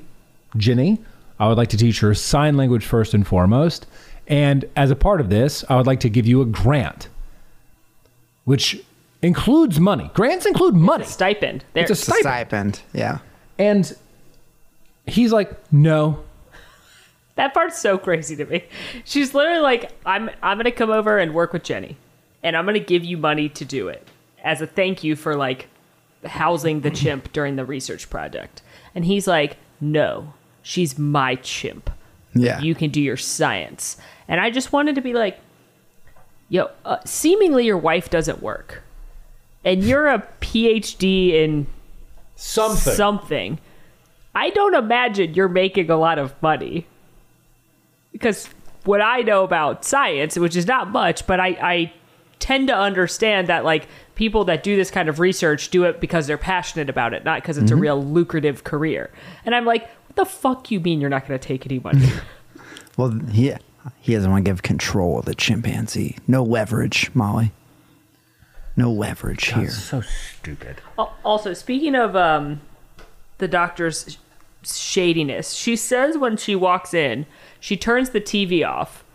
Jennie. I would like to teach her sign language first and foremost. And as a part of this, I would like to give you a grant, which includes money. Grants include money. Stipend. There. It's a It's a stipend. stipend. Yeah. And he's like, no. That part's so crazy to me. She's literally like, I'm I'm gonna come over and work with Jennie, and I'm gonna give you money to do it as a thank you for like housing the chimp during the research project. And he's like, No, she's my chimp. Yeah. You can do your science. And I just wanted to be like, Yo, uh, seemingly your wife doesn't work, and you're a PhD in Something. something. I don't imagine you're making a lot of money. Because what I know about science, which is not much, but I, I tend to understand that like people that do this kind of research do it because they're passionate about it, not because it's a real lucrative career. And I'm like, what the fuck you mean you're not going to take any money? (laughs) Well, he he doesn't want to give control of the chimpanzee. No leverage, Molly. No leverage here. so stupid. Also, speaking of um, the doctor's shadiness, she says when she walks in, she turns the TV off,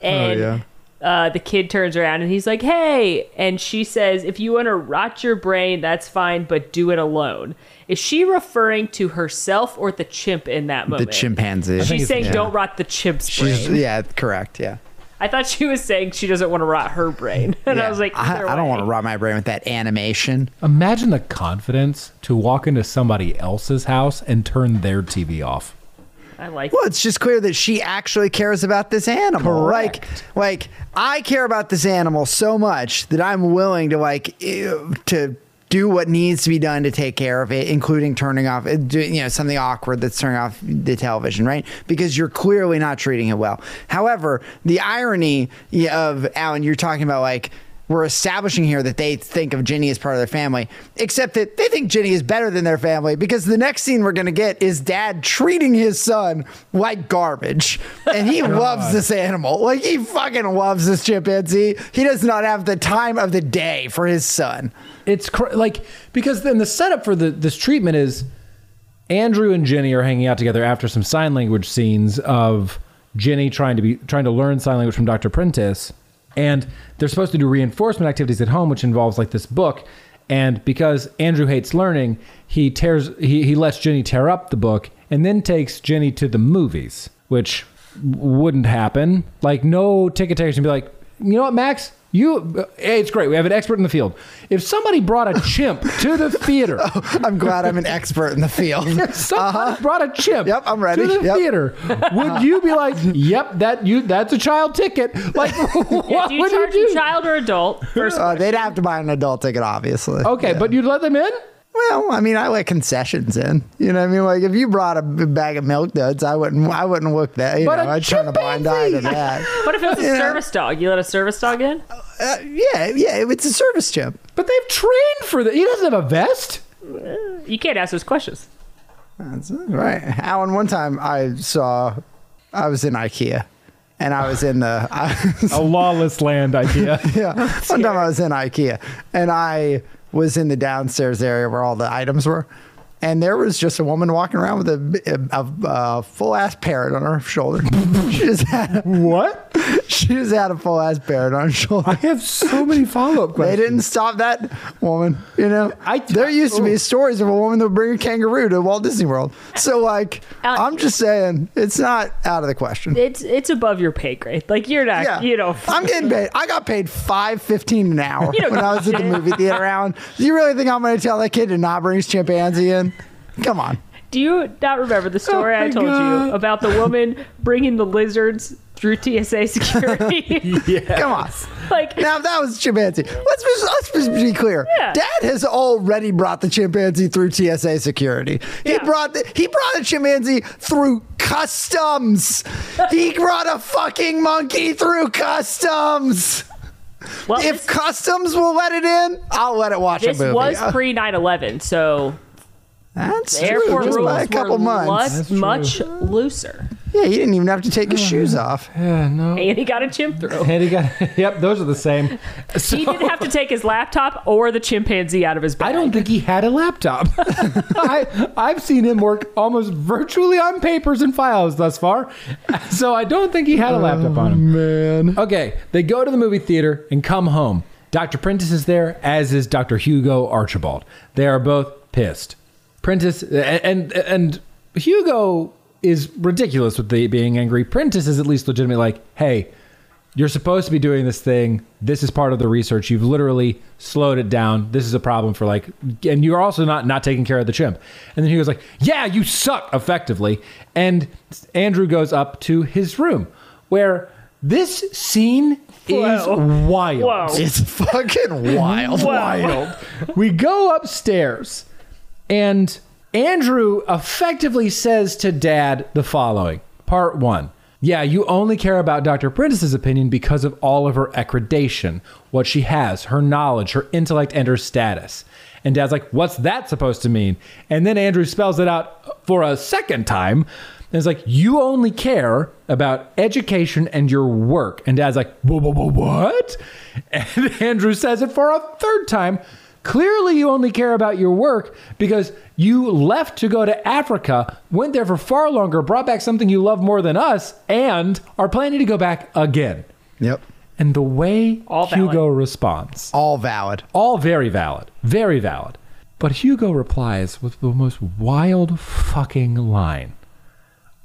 and yeah. uh, the kid turns around and he's like, "Hey!" And she says, "If you want to rot your brain, that's fine, but do it alone." Is she referring to herself or the chimp in that moment? The chimpanzee. She's saying, yeah. "Don't rot the chimp's She's, brain." yeah, correct. Yeah. I thought she was saying she doesn't want to rot her brain, (laughs) and I was like, I, I don't want to rot my brain with that animation. Imagine the confidence to walk into somebody else's house and turn their TV off. I like. Well, it's just clear that she actually cares about this animal. Correct. Like, like I care about this animal so much that I'm willing to like to do what needs to be done to take care of it, including turning off, uh, you know something awkward that's turning off the television, right? Because you're clearly not treating it well. However, the irony of Alan, you're talking about like we're establishing here that they think of Jennie as part of their family, except that they think Jennie is better than their family because the next scene we're going to get is dad treating his son like garbage. And he (laughs) loves this animal. Like, he fucking loves this chimpanzee. He does not have the time of the day for his son. It's cr- like because then the setup for the this treatment is Andrew and Jennie are hanging out together after some sign language scenes of Jennie trying to be trying to learn sign language from Dr. Prentice, and they're supposed to do reinforcement activities at home, which involves like this book. And because Andrew hates learning, he tears he, he lets Jennie tear up the book and then takes Jennie to the movies, which wouldn't happen. Like no ticket takers can be like, you know what, Max? You, hey, it's great. We have an expert in the field. If somebody brought a chimp to the theater, (laughs) I'm glad I'm an expert in the field. (laughs) if somebody brought a chimp Uh-huh. Yep, I'm ready. to the Yep. theater, would you be like, "Yep, that you that's a child ticket"? (laughs) Like, what do you would charge you a child or adult? First, Uh, they'd have to buy an adult ticket, obviously. Okay, Yeah. but you'd let them in? Well, I mean, I let concessions in. You know what I mean? Like if you brought a bag of milk duds, I wouldn't. I wouldn't look that. You But know, I'd turn a blind eye to that. (laughs) what if it was a Yeah. service dog? You let a service dog in? Uh, yeah, yeah, it's a service chimp. But they've trained for that. He doesn't have a vest. You can't ask those questions. That's right. Alan, one time I saw, I was in IKEA, and I was in the. I was, A lawless land IKEA. (laughs) yeah, one time I was in IKEA, and I was in the downstairs area where all the items were. And there was just a woman walking around with a, a, a full ass parrot on her shoulder. (laughs) she just had a, what? (laughs) she just had a full ass parrot on her shoulder. I have so many follow up questions. They didn't stop that woman. You know, I- there used to be oh. stories of a woman that would bring a kangaroo to Walt Disney World. So, like, Alex- I'm just saying, it's not out of the question. It's it's above your pay grade. Like you're not. Yeah, You know. I'm getting paid. I got paid five fifteen an hour (laughs) when I was at the give a shit. movie theater. Around. do you really think I'm going to tell that kid to not bring his chimpanzee in? Come on. Do you not remember the story Oh I told God. you about the woman bringing the lizards through TSA security? (laughs) Come on. like Now, that was chimpanzee, let's just, let's just be clear. Yeah. Dad has already brought the chimpanzee through TSA security. He Yeah. brought the, he brought a chimpanzee through customs. (laughs) he brought a fucking monkey through customs. well, If this, customs will let it in, I'll let it watch this a movie. This was Uh, pre 9/11, so That's the true. airport Just rules by a couple were months. much, much looser, Yeah, he didn't even have to take his oh. shoes off. Yeah, no. and he got a chimp through. And he got, (laughs) yep, those are the same. So, He didn't have to take his laptop or the chimpanzee out of his bag. I don't think he had a laptop. (laughs) I, I've seen him work almost virtually on papers and files thus far. (laughs) So I don't think he had a laptop on him. Oh, man. Okay, they go to the movie theater and come home. Dr. Prentice is there, as is Dr. Hugo Archibald. They are both pissed. Prentice and and, and Hugo is ridiculous with the being angry. Prentice is at least legitimately like, hey, you're supposed to be doing this thing. This is part of the research. You've literally slowed it down. This is a problem for like, and you're also not not taking care of the chimp. And then he was like, "Yeah, you suck," effectively. And Andrew goes up to his room, where this scene is Whoa. wild. Whoa. It's fucking wild. Wild. we go upstairs, and Andrew effectively says to Dad the following: Part one. Yeah, you only care about Dr. Prentice's opinion because of all of her accreditation, what she has, her knowledge, her intellect, and her status. And Dad's like, What's that supposed to mean? And then Andrew spells it out for a second time. And it's like, You only care about education and your work. And Dad's like, "Wha- wha- wha- What? (laughs) And Andrew says it for a third time. Clearly, you only care about your work because you left to go to Africa, went there for far longer, brought back something you love more than us, and are planning to go back again. Yep. And the way All valid. Hugo responds, All valid. all very valid, very valid. But Hugo replies with the most wild fucking line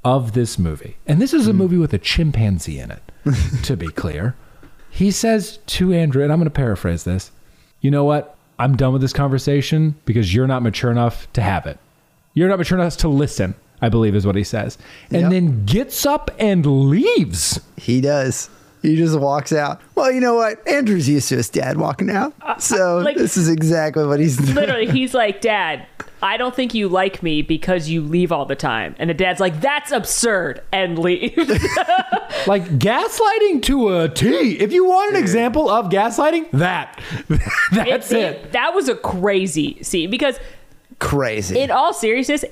of this movie. And this is a hmm. movie with a chimpanzee in it, to be clear. (laughs) He says to Andrew, and I'm going to paraphrase this You know what? I'm done with this conversation because you're not mature enough to have it. You're not mature enough to listen, I believe is what he says. And Yep. then gets up and leaves. He does. He just walks out. Well, you know what? Andrew's used to his dad walking out. Uh, uh, so like- this is exactly what he's doing. Literally, he's like, Dad, I don't think you like me because you leave all the time. And the dad's like, That's absurd, and leaves. (laughs) Like gaslighting to a T. If you want an example of gaslighting, that. (laughs) That's it. That was a crazy scene because, Crazy. in all seriousness,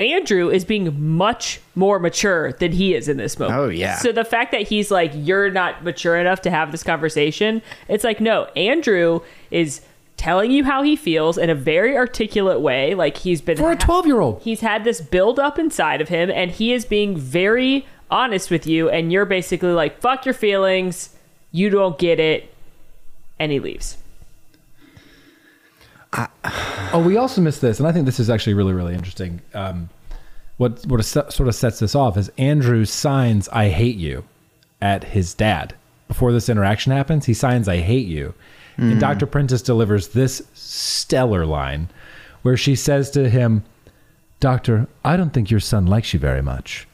Andrew is being much more mature than he is in this moment. Oh, yeah. So the fact that he's like, You're not mature enough to have this conversation, it's like, no, Andrew is telling you how he feels in a very articulate way. Like he's been For a 12 year old. he's had this build up inside of him and he is being very honest with you and you're basically like fuck your feelings you don't get it and he leaves (sighs) Oh, we also missed this, and I think this is actually really, really interesting. Um, what what se- sort of sets this off is Andrew signs "I hate you" at his dad before this interaction happens. He signs "I hate you," and Doctor Prentice delivers this stellar line, where she says to him, "Doctor, I don't think your son likes you very much,"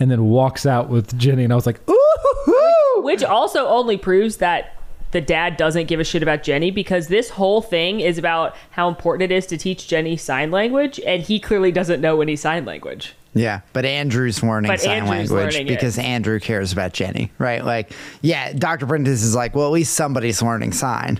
and then walks out with Jennie, and I was like, "Ooh!" which also only proves that the dad doesn't give a shit about Jennie because this whole thing is about how important it is to teach Jennie sign language and he clearly doesn't know any sign language. Yeah, but Andrew's learning But sign Andrew's language learning it. because Andrew cares about Jennie, right? Like, yeah, Dr. Prentice is like, well, at least somebody's learning sign,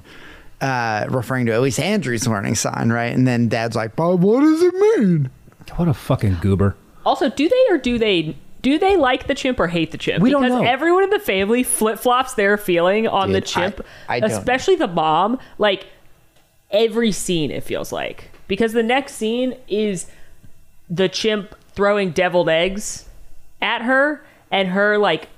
uh, referring to at least Andrew's learning sign, right? And then Dad's like, but what does it mean? What a fucking goober. Also, do they or do they do they like the chimp or hate the chimp? We don't because know. everyone in the family flip flops their feeling on the chimp, I- I don't- especially the mom. Like every scene, it feels like because the next scene is the chimp throwing deviled eggs at her and her like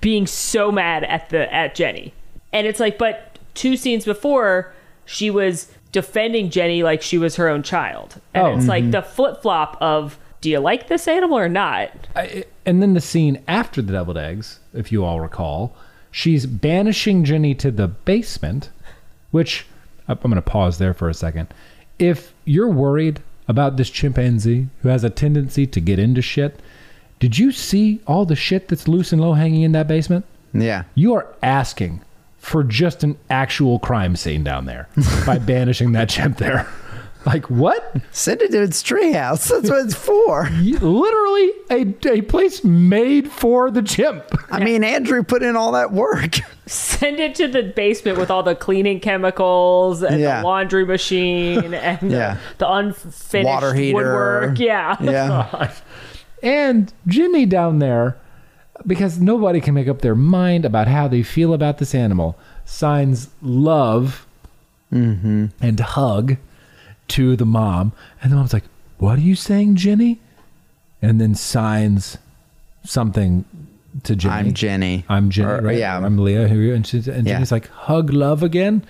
being so mad at the at Jennie. And it's like, but two scenes before, she was defending Jennie like she was her own child. And Oh. it's like mm-hmm. the flip flop of do you like this animal or not? I, and then the scene after the deviled eggs, if you all recall, she's banishing Jennie to the basement, which I'm going to pause there for a second. If you're worried about this chimpanzee who has a tendency to get into shit, did you see all the shit that's loose and low hanging in that basement? Yeah. You are asking for just an actual crime scene down there (laughs) by banishing that chimp there. (laughs) Like what? Send it to its treehouse. That's what it's for. (laughs) Literally a, a place made for the chimp. I mean, Andrew put in all that work. (laughs) Send it to the basement with all the cleaning chemicals and Yeah. the laundry machine and Yeah. the, the unfinished Water heater. woodwork. Yeah. Yeah. and Jennie down there, because nobody can make up their mind about how they feel about this animal, signs love mm-hmm. and hug to the mom. And the mom's like, What are you saying, Jennie? And then signs something to Jennie. I'm Jennie. I'm Jennie, Or- right? yeah. I'm Leah. Who are you? And, she's, and Yeah. Jennie's like, hug love again.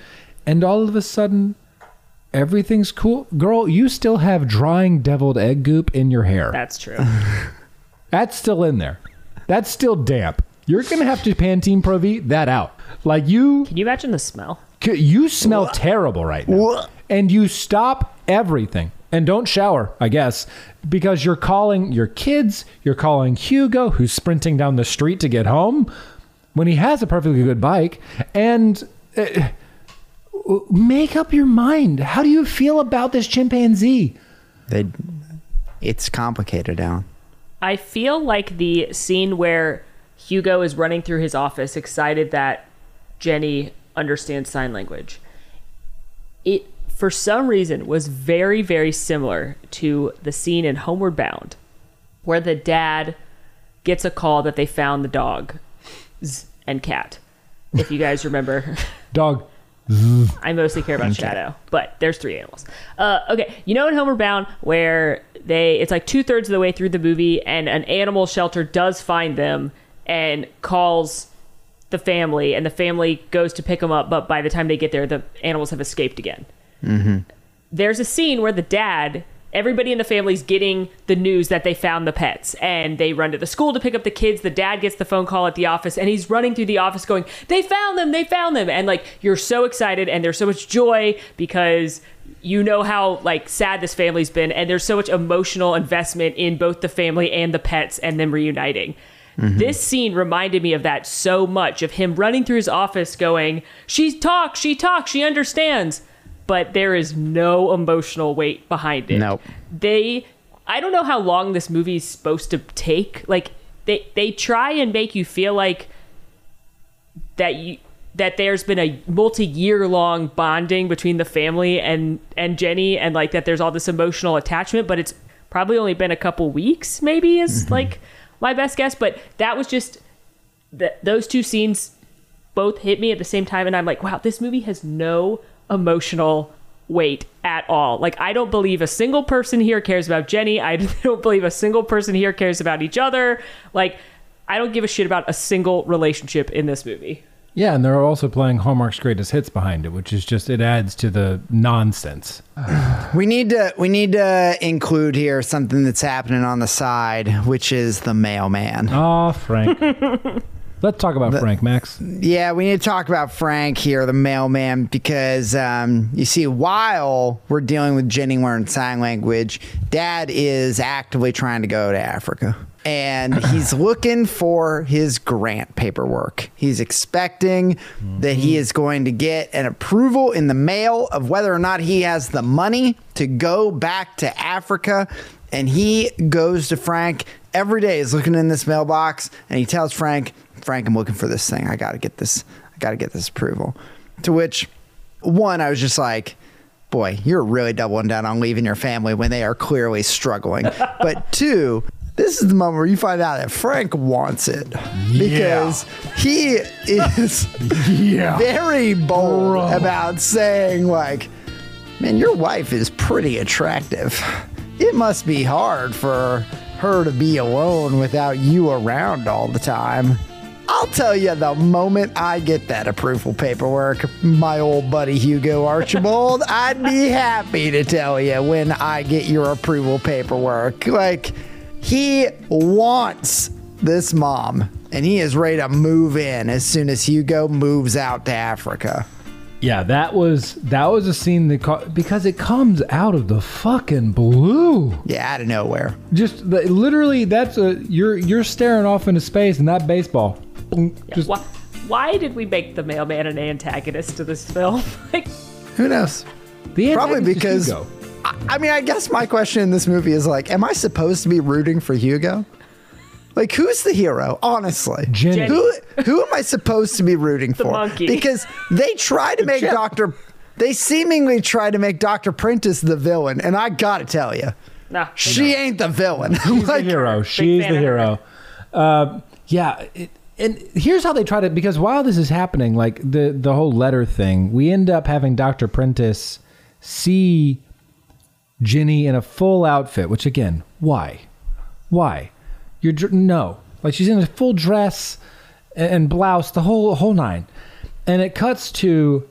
And all of a sudden, everything's cool. Girl, you still have drying deviled egg goop in your hair. That's true. (laughs) That's still in there. That's still damp. You're gonna have to Pantene Pro V that out. Like you, Can you imagine the smell? you smell terrible right now, Wha- and you stop everything and don't shower. I guess because you're calling your kids. You're calling Hugo, who's sprinting down the street to get home, when he has a perfectly good bike. And uh, make up your mind. How do you feel about this chimpanzee? They, it's complicated, Alan. I feel like the scene where Hugo is running through his office, excited that Jennie understands sign language. It, for some reason, was very, very similar to the scene in Homeward Bound, where the dad gets a call that they found the dog and cat. If you guys remember. (laughs) Dog. I mostly care about Shadow, but there's three animals. Uh, okay, you know in Homeward Bound where they it's like two thirds of the way through the movie, and an animal shelter does find them and calls the family, and the family goes to pick them up, but by the time they get there, the animals have escaped again. Mm-hmm. There's a scene where the dad. Everybody in the family's getting the news that they found the pets and they run to the school to pick up the kids. The dad gets the phone call at the office and he's running through the office going, They found them, they found them. And like you're so excited and there's so much joy because you know how like sad this family's been and there's so much emotional investment in both the family and the pets and them reuniting. Mm-hmm. This scene reminded me of that so much of him running through his office going, She talks, she talks, she understands. But there is no emotional weight behind it. Nope. They I don't know how long this movie's supposed to take. Like they they try and make you feel like that you that there's been a multi-year long bonding between the family and and Jennie and like that there's all this emotional attachment but it's probably only been a couple weeks maybe is mm-hmm. like my best guess but that was just th- those two scenes both hit me at the same time and I'm like wow this movie has no emotional weight at all like I don't believe a single person here cares about Jennie I (laughs) don't believe a single person here cares about each other like I don't give a shit about a single relationship in this movie Yeah, and they're also playing Hallmark's greatest hits behind it, which is just it adds to the nonsense. (sighs) We need to we need to include here something that's happening on the side, which is the mailman. Oh, Frank. (laughs) Let's talk about Frank, Max. Yeah, we need to talk about Frank here, the mailman, because um, you see, while we're dealing with Jennie learning sign language, Dad is actively trying to go to Africa. And (laughs) he's looking for his grant paperwork. He's expecting that he is going to get an approval in the mail of whether or not he has the money to go back to Africa. And he goes to Frank every day, is looking in this mailbox, and he tells Frank, Frank, I'm looking for this thing. I got to get this. I got to get this approval. To which, one, I was just like, boy, you're really doubling down on leaving your family when they are clearly struggling. (laughs) but two, this is the moment where you find out that Frank wants it because he is Yeah. very bold Bro. about saying, like, man, your wife is pretty attractive. It must be hard for her to be alone without you around all the time. I'll tell you the moment I get that approval paperwork, my old buddy Hugo Archibald, (laughs) I'd be happy to tell you when I get your approval paperwork. Like, he wants this mom, and he is ready to move in as soon as Hugo moves out to Africa. Yeah, that was that was a scene that ca- because it comes out of the fucking blue. Yeah, out of nowhere. Just the, literally, that's a you're you're staring off into space, and that baseball, boom, just why, why did we make the mailman an antagonist to this film? (laughs) like, Who knows? the Probably because Hugo. I, I mean, I guess my question in this movie is like, am I supposed to be rooting for Hugo? Like, who's the hero? Honestly, Jennie. Who who am I supposed to be rooting (laughs) for? monkey. Because they try to make. Doctor. They seemingly try to make Doctor Prentice the villain, and I gotta tell you, nah, she ain't the villain. She's Like, the hero. She's the hero. Uh, yeah, it, and here's how they try to because while this is happening, like the the whole letter thing, we end up having Doctor Prentice see Jennie in a full outfit. Which again, why? Why? You're no, like she's in a full dress and, blouse, the whole whole nine, and it cuts to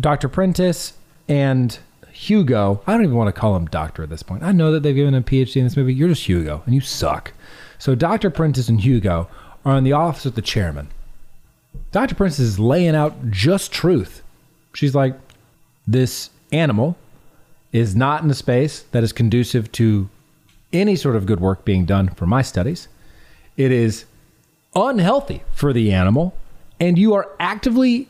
Doctor Prentice and Hugo, I don't even want to call him doctor at this point. I know that they've given him a PhD in this movie. You're just Hugo, and you suck. So Dr. Prentice and Hugo are in the office with the chairman. Dr. Prentice is laying out just truth. She's like, this animal is not in a space that is conducive to any sort of good work being done for my studies. It is unhealthy for the animal, and you are actively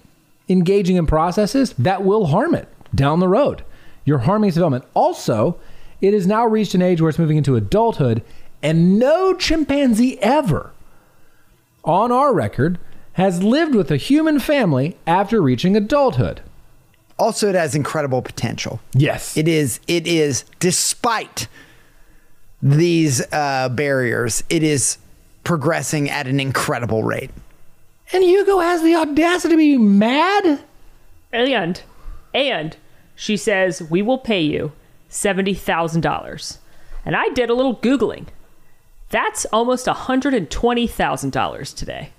engaging in processes that will harm it down the road. You're harming its development. Also, it has now reached an age where it's moving into adulthood, and no chimpanzee ever, on our record, has lived with a human family after reaching adulthood. Also, it has incredible potential. Yes. It is. It is. Despite these uh, barriers, it is progressing at an incredible rate. and Hugo has the audacity to be mad? And and she says we will pay you seventy thousand dollars. And I did a little googling. That's almost hundred and twenty thousand dollars today,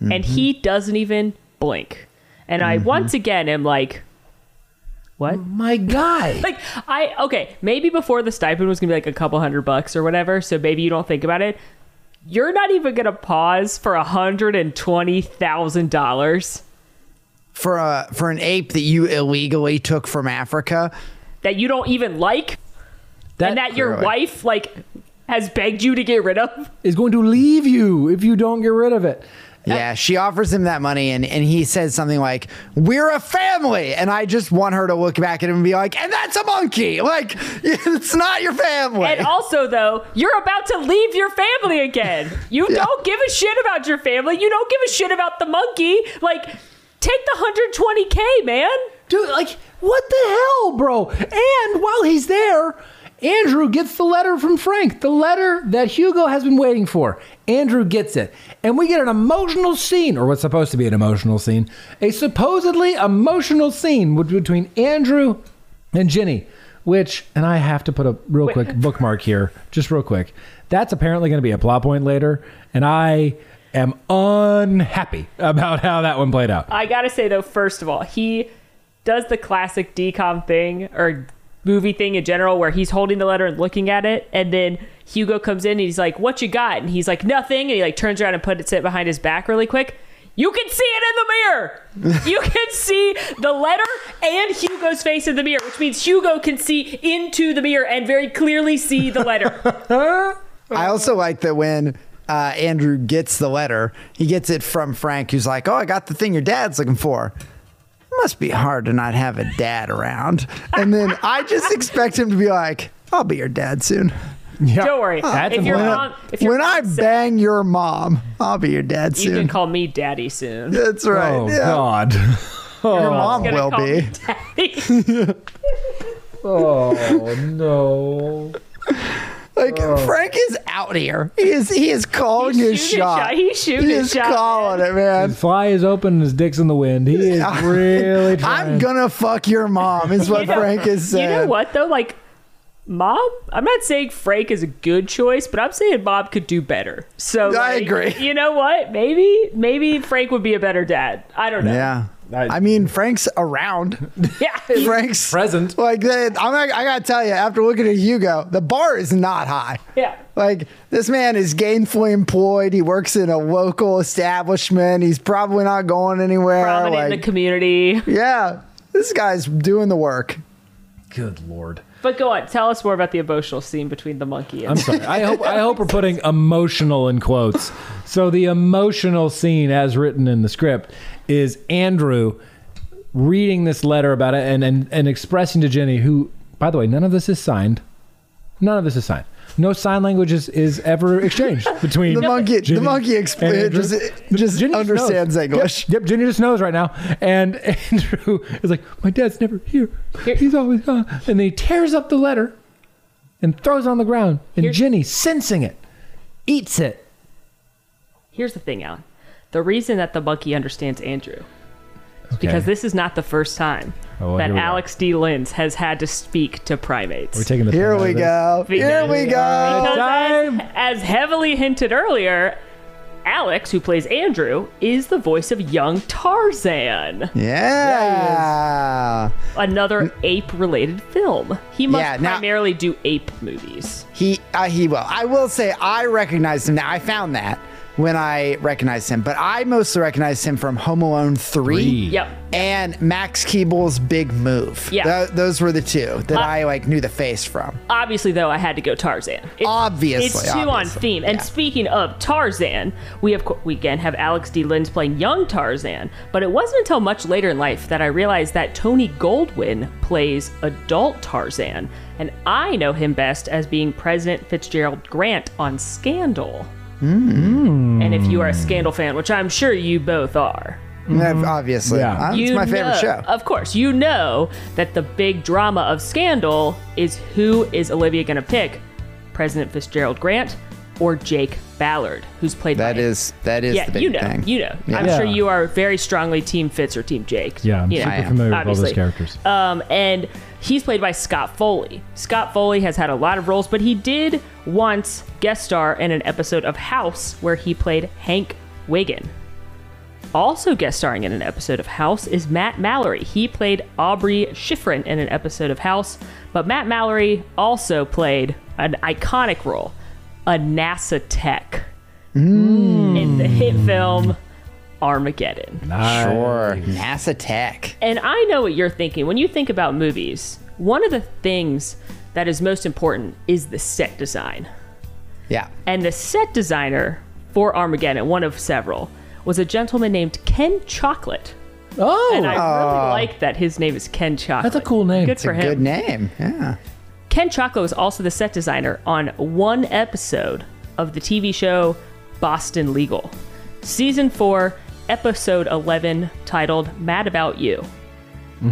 and he mm-hmm. doesn't even blink. And I mm-hmm. once again am like, what? My guy. (laughs) Like I okay, maybe before the stipend was gonna be like a couple hundred bucks or whatever, so maybe you don't think about it. You're not even gonna pause for a hundred and twenty thousand dollars For a for an ape that you illegally took from Africa, that you don't even like, and that your wife like has begged you to get rid of. is going to leave you if you don't get rid of it. Yeah, she offers him that money and, and he says something like, We're a family. And I just want her to look back at him and be like, And that's a monkey. (laughs) Like, (laughs) it's not your family. And also, though, you're about to leave your family again. You (laughs) Yeah. don't give a shit about your family. You don't give a shit about the monkey. Like, take the 120k, man. Dude, like, what the hell, bro? And while he's there, Andrew gets the letter from Frank, the letter that Hugo has been waiting for. Andrew gets it. And we get an emotional scene, or what's supposed to be an emotional scene, a supposedly emotional scene between Andrew and Jennie, which, and I have to put a real quick bookmark here, just real quick. That's apparently going to be a plot point later, and I am unhappy about how that one played out. I gotta say though, first of all, he does the classic DCOM thing or movie thing in general where he's holding the letter and looking at it, and then Hugo comes in and he's like, "What you got?" And he's like, "Nothing," and he like turns around and puts it behind his back really quick. You can see it in the mirror. (laughs) you can see the letter and Hugo's face in the mirror, which means Hugo can see into the mirror and very clearly see the letter. (laughs) I also like that when uh, Andrew gets the letter, he gets it from Frank, who's like, "Oh, I got the thing your dad's looking for." Must be hard to not have a dad around. And then I just expect him to be like, "I'll be your dad soon." Yeah. Don't worry. Uh, That's if your important. mom, if your when I mom said- bang your mom, I'll be your dad soon. you can call me daddy soon. That's right. Oh, yeah. God. (laughs) Your mom will be. (laughs) daddy. (laughs) Oh, no. Like oh. Frank is out here. He is he is calling He's his shot. shot. He's shooting he his is shot, calling it, man. His fly is open and his dick's in the wind. He is (laughs) really trying. I'm gonna fuck your mom, is what You know- Frank is saying. You know what though? Like, mom. I'm not saying Frank is a good choice, but I'm saying Bob could do better. So I like, agree. You know what? Maybe maybe Frank would be a better dad. I don't know. Yeah. I- I mean, Frank's around. (laughs) (laughs) Yeah. Frank's Present. Like I'm not, I gotta tell you, after looking at Hugo, the bar is not high. Yeah. Like this man is gainfully employed. He works in a local establishment. He's probably not going anywhere. Prominent in the community. yeah, this guy's doing the work. Good lord. But go on. Tell us more about the emotional scene between the monkey and I'm sorry. I hope I hope we're putting emotional in quotes. So the emotional scene, as written in the script, is Andrew reading this letter about it and and, and expressing to Jennie, who, by the way, none of this is signed. None of this is signed. No sign language is, is ever exchanged (laughs) between The monkey, Jennie the monkey expl- just, just Jennie understands knows. English. Yep, yep, Jennie just knows right now. And (laughs) Andrew is like, My dad's never here. He's always gone. And then he tears up the letter and throws it on the ground. And Here- Jennie, sensing it, eats it. Here's the thing, Alan. The reason that the monkey understands Andrew is Okay. because this is not the first time Oh, well, that here go. Alex D. Linz has had to speak to primates. We're taking the Here we of this. go. Here we go. Time. as, as heavily hinted earlier, Alex, who plays Andrew, is the voice of young Tarzan, Yeah. another ape-related film. He must Yeah, now- primarily do ape movies. He uh, he will. I will say I recognized him. Now I found that when I recognized him, but I mostly recognized him from Home Alone Three. Three. Yep. And Max Keeble's Big Move. Yeah. Tho- those were the two that Uh, I like knew the face from. Obviously, though, I had to go Tarzan. It's, Obviously, it's too on theme. And yeah. speaking of Tarzan, we have we again have Alex D. Linz playing young Tarzan. But it wasn't until much later in life that I realized that Tony Goldwyn plays adult Tarzan, and I know him best as being President Fitzgerald Grant on Scandal. And if you are a Scandal fan, which I'm sure you both are, Obviously, Yeah. Uh, it's you my favorite know- show. Of course, you know that the big drama of Scandal is who is Olivia going to pick, President Fitzgerald Grant or Jake Ballard, who's played That by is that is yeah, the big you know, thing. you know. Yeah. I'm Yeah. sure you are very strongly Team Fitz or Team Jake. Yeah, I'm you super know, I am. familiar with all those characters. Um, and he's played by Scott Foley. Scott Foley has had a lot of roles, but he did once guest star in an episode of House where he played Hank Wiggin. Also guest starring in an episode of House is Matt Mallory. He played Aubrey Schifrin in an episode of House, but Matt Mallory also played an iconic role, a NASA tech, mm. in the hit film Armageddon. Sure, NASA Tech. And I know what you're thinking. When you think about movies, one of the things that is most important is the set design. Yeah. And the set designer for Armageddon, one of several, was a gentleman named Ken Chocolate. Oh, And I really oh. like that his name is Ken Chocolate. That's a cool name. Good It's for him. Good name. Yeah. Ken Chocolate was also the set designer on one episode of the TV show Boston Legal. Season 4, episode 11, titled Mad About You,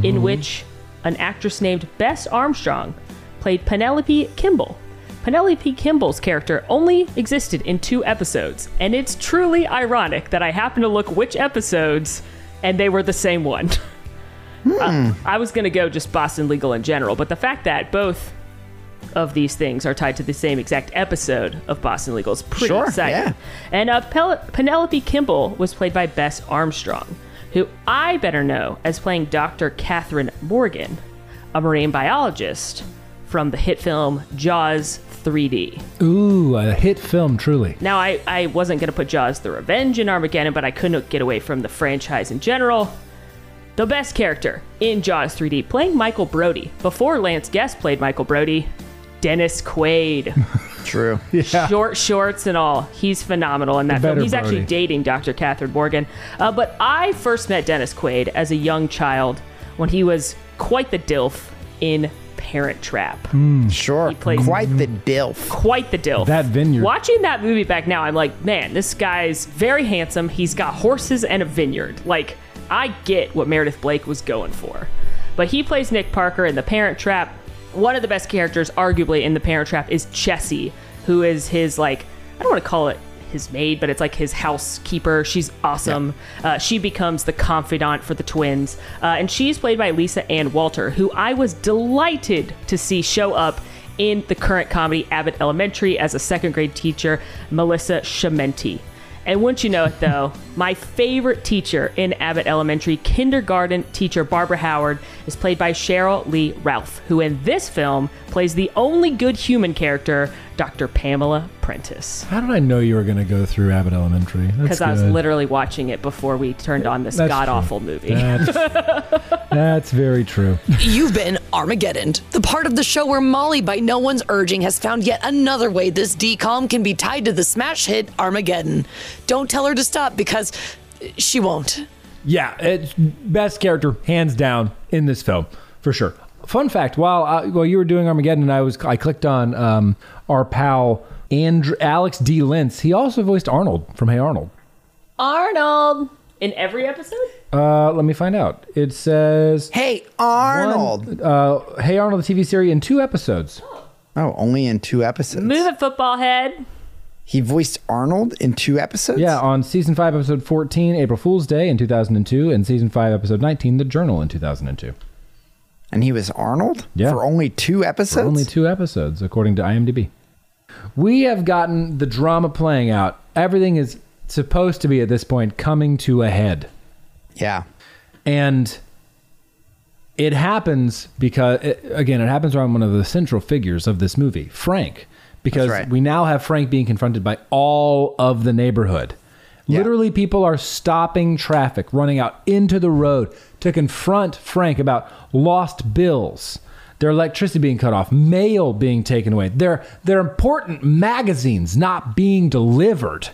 in which an actress named Bess Armstrong played Penelope Kimball. Penelope Kimball's character only existed in two episodes, and it's truly ironic that I happen to look which episodes and they were the same one. (laughs) Uh, I was going to go just Boston Legal in general, but the fact that both of these things are tied to the same exact episode of Boston Legal pretty Sure, exciting. yeah. And uh, Pel- Penelope Kimball was played by Bess Armstrong, who I better know as playing Dr. Catherine Morgan, a marine biologist from the hit film Jaws 3D. ooh, a hit film, truly. Now, I, I wasn't going to put Jaws the Revenge in Armageddon, but I couldn't get away from the franchise in general. The best character in Jaws 3D, playing Michael Brody. Before Lance Guest played Michael Brody, Dennis Quaid. (laughs) True. Short shorts and all. He's phenomenal in that film. better He's actually dating Dr. Catherine Morgan. Uh, but I first met Dennis Quaid as a young child when he was quite the DILF in Parent Trap. Sure. plays- Quite the dilf. quite the DILF. That vineyard. Watching that movie back now, I'm like, man, this guy's very handsome. He's got horses and a vineyard. Like, I get what Meredith Blake was going for. But he plays Nick Parker in The Parent Trap. One of the best characters, arguably, in The Parent Trap is Chessie, who is his, like, I don't want to call it his maid, but it's like his housekeeper. She's awesome. Uh, she becomes the confidant for the twins. Uh, and she's played by Lisa Ann Walter, who I was delighted to see show up in the current comedy Abbott Elementary as a second grade teacher, Melissa Schemmenti. And wouldn't you know it, though, my favorite teacher in Abbott Elementary, kindergarten teacher Barbara Howard, is played by Sheryl Lee Ralph, who in this film plays the only good human character, Dr. Pamela Prentice. How did I know you were going to go through Abbott Elementary? Because I was literally watching it before we turned on this god awful movie. That's, (laughs) that's very true. You've been Armageddon, the part of the show where Molly, by no one's urging, has found yet another way this DCOM can be tied to the smash hit Armageddon. Don't tell her to stop because she won't. Yeah, it's best character hands down in this film for sure. Fun fact: while I, while you were doing Armageddon, I was I clicked on um, our pal Andrew, Alex D. Linz. He also voiced Arnold from Hey Arnold. Arnold! In every episode? Uh, let me find out. It says Hey, Arnold. uh, Hey Arnold, the TV series, in two episodes. Oh, only in two episodes. Move it, football head. He voiced Arnold in two episodes? Yeah, on season five, episode fourteen, April Fool's Day in two thousand and two, and season five, episode nineteen, The Journal in two thousand and two. And he was Arnold? Yeah. For only two episodes? Only two episodes, according to IMDb. We have gotten the drama playing out. Everything is supposed to be at this point coming to a head. Yeah. And it happens because, it- again, it happens around one of the central figures of this movie, Frank. Because right. we now have Frank being confronted by all of the neighborhood. Yeah. Literally, people are stopping traffic, running out into the road to confront Frank about lost bills, their electricity being cut off, mail being taken away, their, their important magazines not being delivered.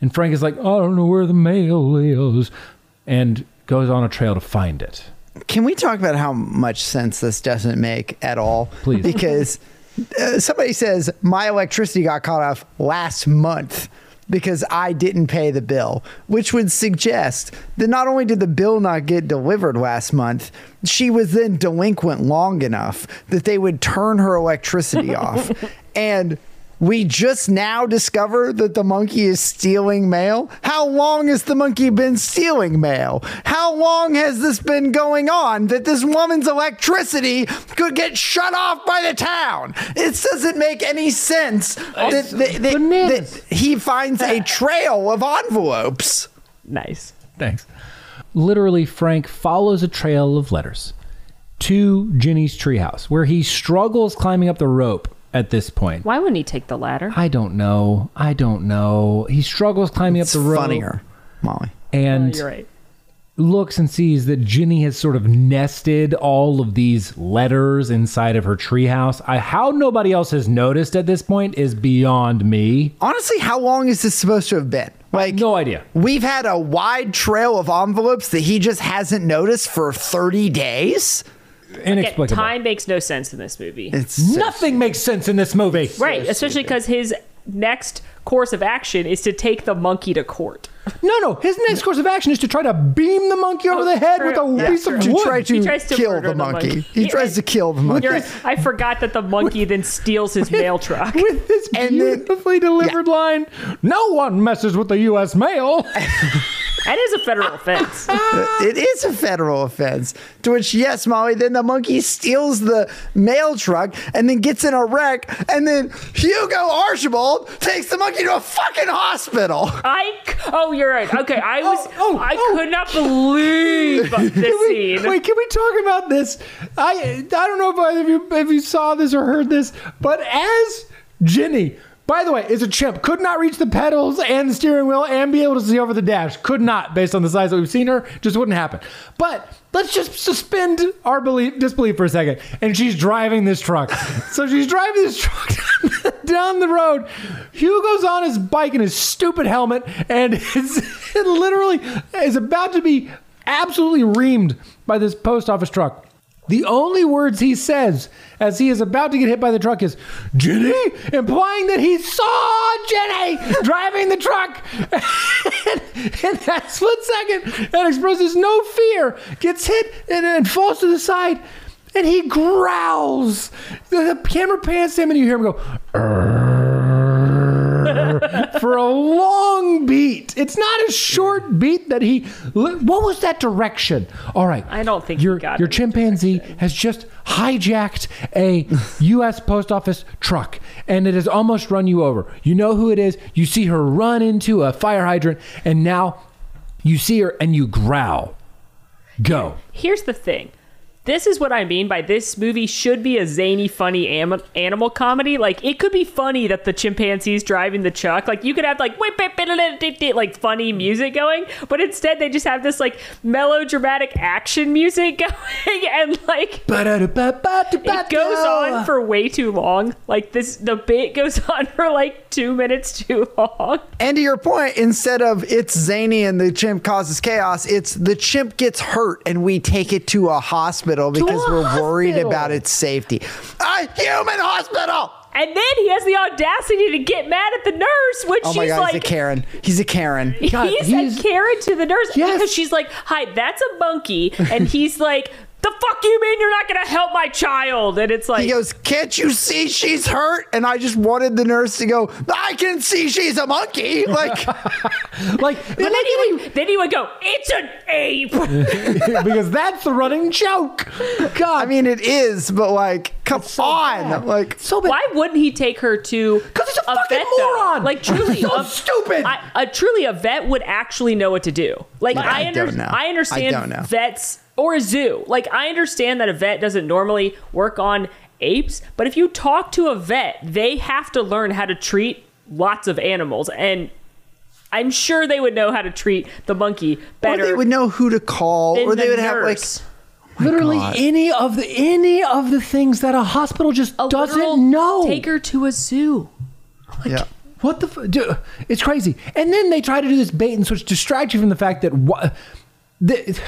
And Frank is like, I don't know where the mail is, and goes on a trail to find it. Can we talk about how much sense this doesn't make at all? Please. Because uh, somebody says my electricity got cut off last month because I didn't pay the bill, which would suggest that not only did the bill not get delivered last month, she was then delinquent long enough that they would turn her electricity (laughs) off. And we just now discover that the monkey is stealing mail. How long has the monkey been stealing mail? How long has this been going on that this woman's electricity could get shut off by the town? It doesn't make any sense that, that- that- bananas. that he finds a trail of envelopes. Nice. Thanks. Literally, Frank follows a trail of letters to Jennie's treehouse, where he struggles climbing up the rope at this point. Why wouldn't he take the ladder? I don't know. I don't know. He struggles climbing It's up the rope funnier, Molly. and Oh, you're right. looks and sees that Jennie has sort of nested all of these letters inside of her treehouse. I how nobody else has noticed at this point is beyond me. Honestly, how long is this supposed to have been? Like, No idea. We've had a wide trail of envelopes that he just hasn't noticed for 30 days. Again, time makes no sense in this movie. It's so Nothing makes sense in this movie. right, especially because his next course of action is to take the monkey to court. No, no. His next course of action is to try to beam the monkey over Oh, the head true. with a Yeah, piece of to wood. try to, He tries to kill murder the the monkey. monkey. He He- tries to kill the monkey. You're- I forgot that the monkey then steals his mail truck. with this And then- beautifully delivered line. No one messes with the U.S. mail. (laughs) That is a federal offense. it is a federal offense. To which, yes, Molly, then the monkey steals the mail truck and then gets in a wreck. And then Hugo Archibald takes the monkey to a fucking hospital. I oh you're right. Okay, I was Oh, oh, I oh. could not believe this we- scene. Wait, can we talk about this? I I don't know if either of you if you saw this or heard this, but as Jennie, by the way, is a chimp, could not reach the pedals and the steering wheel and be able to see over the dash. Could not, based on the size that we've seen her, just wouldn't happen. But let's just suspend our belief disbelief for a second. And she's driving this truck. (laughs) so she's driving this truck (laughs) down the road. Hugo's on his bike in his stupid helmet and is (laughs) literally is about to be absolutely reamed by this post office truck. The only words he says as he is about to get hit by the truck is Jennie, implying that he saw Jennie driving the truck. (laughs) and in that split second, and expresses no fear, gets hit and, and falls to the side, and he growls. The, the camera pans him, and you hear him go. (laughs) for a long beat. It's not a short beat that he. What was that direction? All right. I don't think your got your chimpanzee has just hijacked a (laughs) U.S. post office truck, and it has almost run you over. You know who it is. You see her run into a fire hydrant, and now you see her and you growl. Go. Here's the thing. This is what I mean by this movie should be a zany, funny am- animal comedy. Like it could be funny that the chimpanzee's driving the truck. Like you could have like like funny music going, but instead they just have this like melodramatic action music (laughs) going, and like it goes on for way too long. Like this, the bit goes (laughs) on for like two minutes too long. And to your point, instead of it's zany and the chimp causes chaos, it's the chimp gets hurt and we take it to a hospital because a we're worried about its safety. A human hospital! And then he has the audacity to get mad at the nurse when Oh she's my god, like, he's a Karen. He's a Karen. (laughs) God, he's, he's- a Karen to the nurse Yes. because she's like, "Hi, that's a monkey," and he's like, "The fuck you mean you're not gonna help my child?" And it's like, He goes, Can't you see she's hurt? And I just wanted the nurse to go, I can see she's a monkey. (laughs) Like, Like, but then he would, then he would go, "It's an ape." (laughs) because that's the running joke. God, I mean, it is, but like, Come on. Like, So bad. Why wouldn't he take her to 'Cause he's a fucking vet, though? moron. Like truly, So a- stupid. I, a truly a vet would actually know what to do. Like I, I under- don't know. I understand I don't vets or a zoo. Like I understand that a vet doesn't normally work on apes, but if you talk to a vet, they have to learn how to treat lots of animals and. I'm sure they would know how to treat the monkey better. or they would know who to call, than or they the would have like. nurse. Oh Literally God. any of the any of the things that a hospital just A doesn't literal know. Take her to a zoo. Like, Yeah. What the? F- dude, it's crazy. And then they try to do this bait and switch, distract you from the fact that what. The,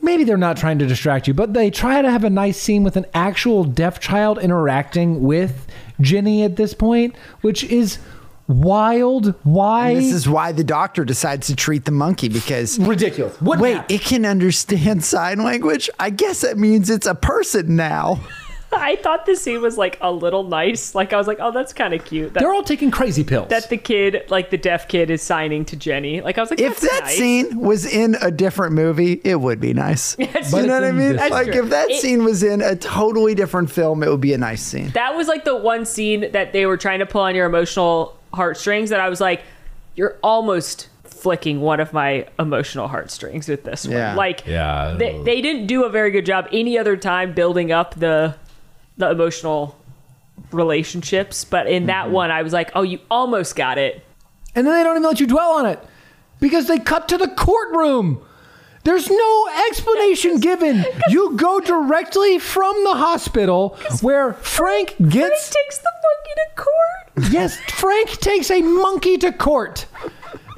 maybe they're not trying to distract you, but they try to have a nice scene with an actual deaf child interacting with Jennie at this point, which is wild. Why? This is why the doctor decides to treat the monkey because. ridiculous. What? Wait, it can understand (laughs) sign language? I guess that means it's a person now. (laughs) I thought the scene was like a little nice. Like I was like, oh, that's kind of cute. That, they're all taking crazy pills. that the kid, like the deaf kid, is signing to Jennie. Like I was like, If that's that nice. scene was in a different movie, it would be nice. (laughs) That's you know what I mean? Like true. if that It- scene was in a totally different film, it would be a nice scene. that was like the one scene that they were trying to pull on your emotional heartstrings. That I was like, you're almost flicking one of my emotional heartstrings with this Yeah. one. Like, Yeah. they, they didn't do a very good job any other time building up the the emotional relationships, but in that mm-hmm. one, I was like, oh, you almost got it. and then they don't even let you dwell on it because they cut to the courtroom. There's no explanation (laughs) given. You go directly from the hospital where Frank Frank gets. takes the monkey to court. Yes, Frank takes a monkey to court.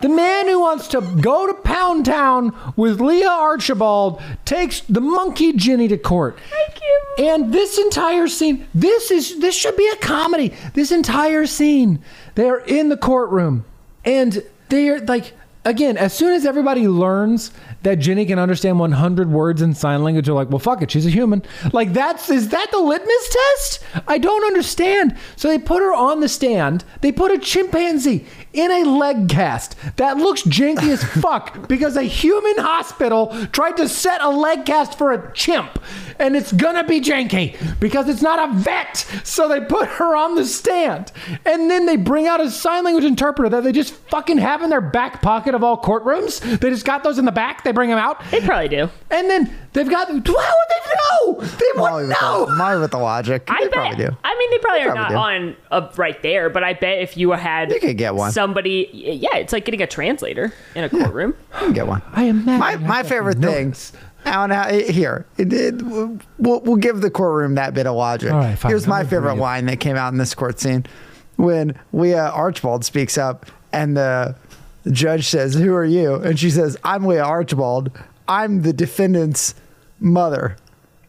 The man who wants to go to Pound Town with Leah Archibald takes the monkey Jennie to court. Thank you. And this entire scene, this is this should be a comedy. This entire scene, they're in the courtroom, and they're like, again, as soon as everybody learns that Jennie can understand 100 words in sign language, they're like, well, fuck it, she's a human. Like that's is that the litmus test? I don't understand. So they put her on the stand. They put a chimpanzee in a leg cast that looks janky as (laughs) fuck because a human hospital tried to set a leg cast for a chimp and it's gonna be janky because it's not a vet. So they put her on the stand and then they bring out a sign language interpreter that they just fucking have in their back pocket of all courtrooms. They just got those in the back. They bring them out. They probably do. and then they've got how would they know they Molly would with, know the, Molly with the logic. I they bet. probably do. I mean, they probably are probably not do. on uh, right there, but I bet if you had You could get one. somebody, yeah, it's like getting a translator in a courtroom. You can get one. I am My, my favorite thing. Alan, how- here, it, it, we'll, we'll give the courtroom that bit of logic. All right, fine. Here's my favorite agreeing. line that came out in this court scene when Leah Archibald speaks up and the judge says, Who are you? And she says, I'm Leah Archibald. I'm the defendant's mother.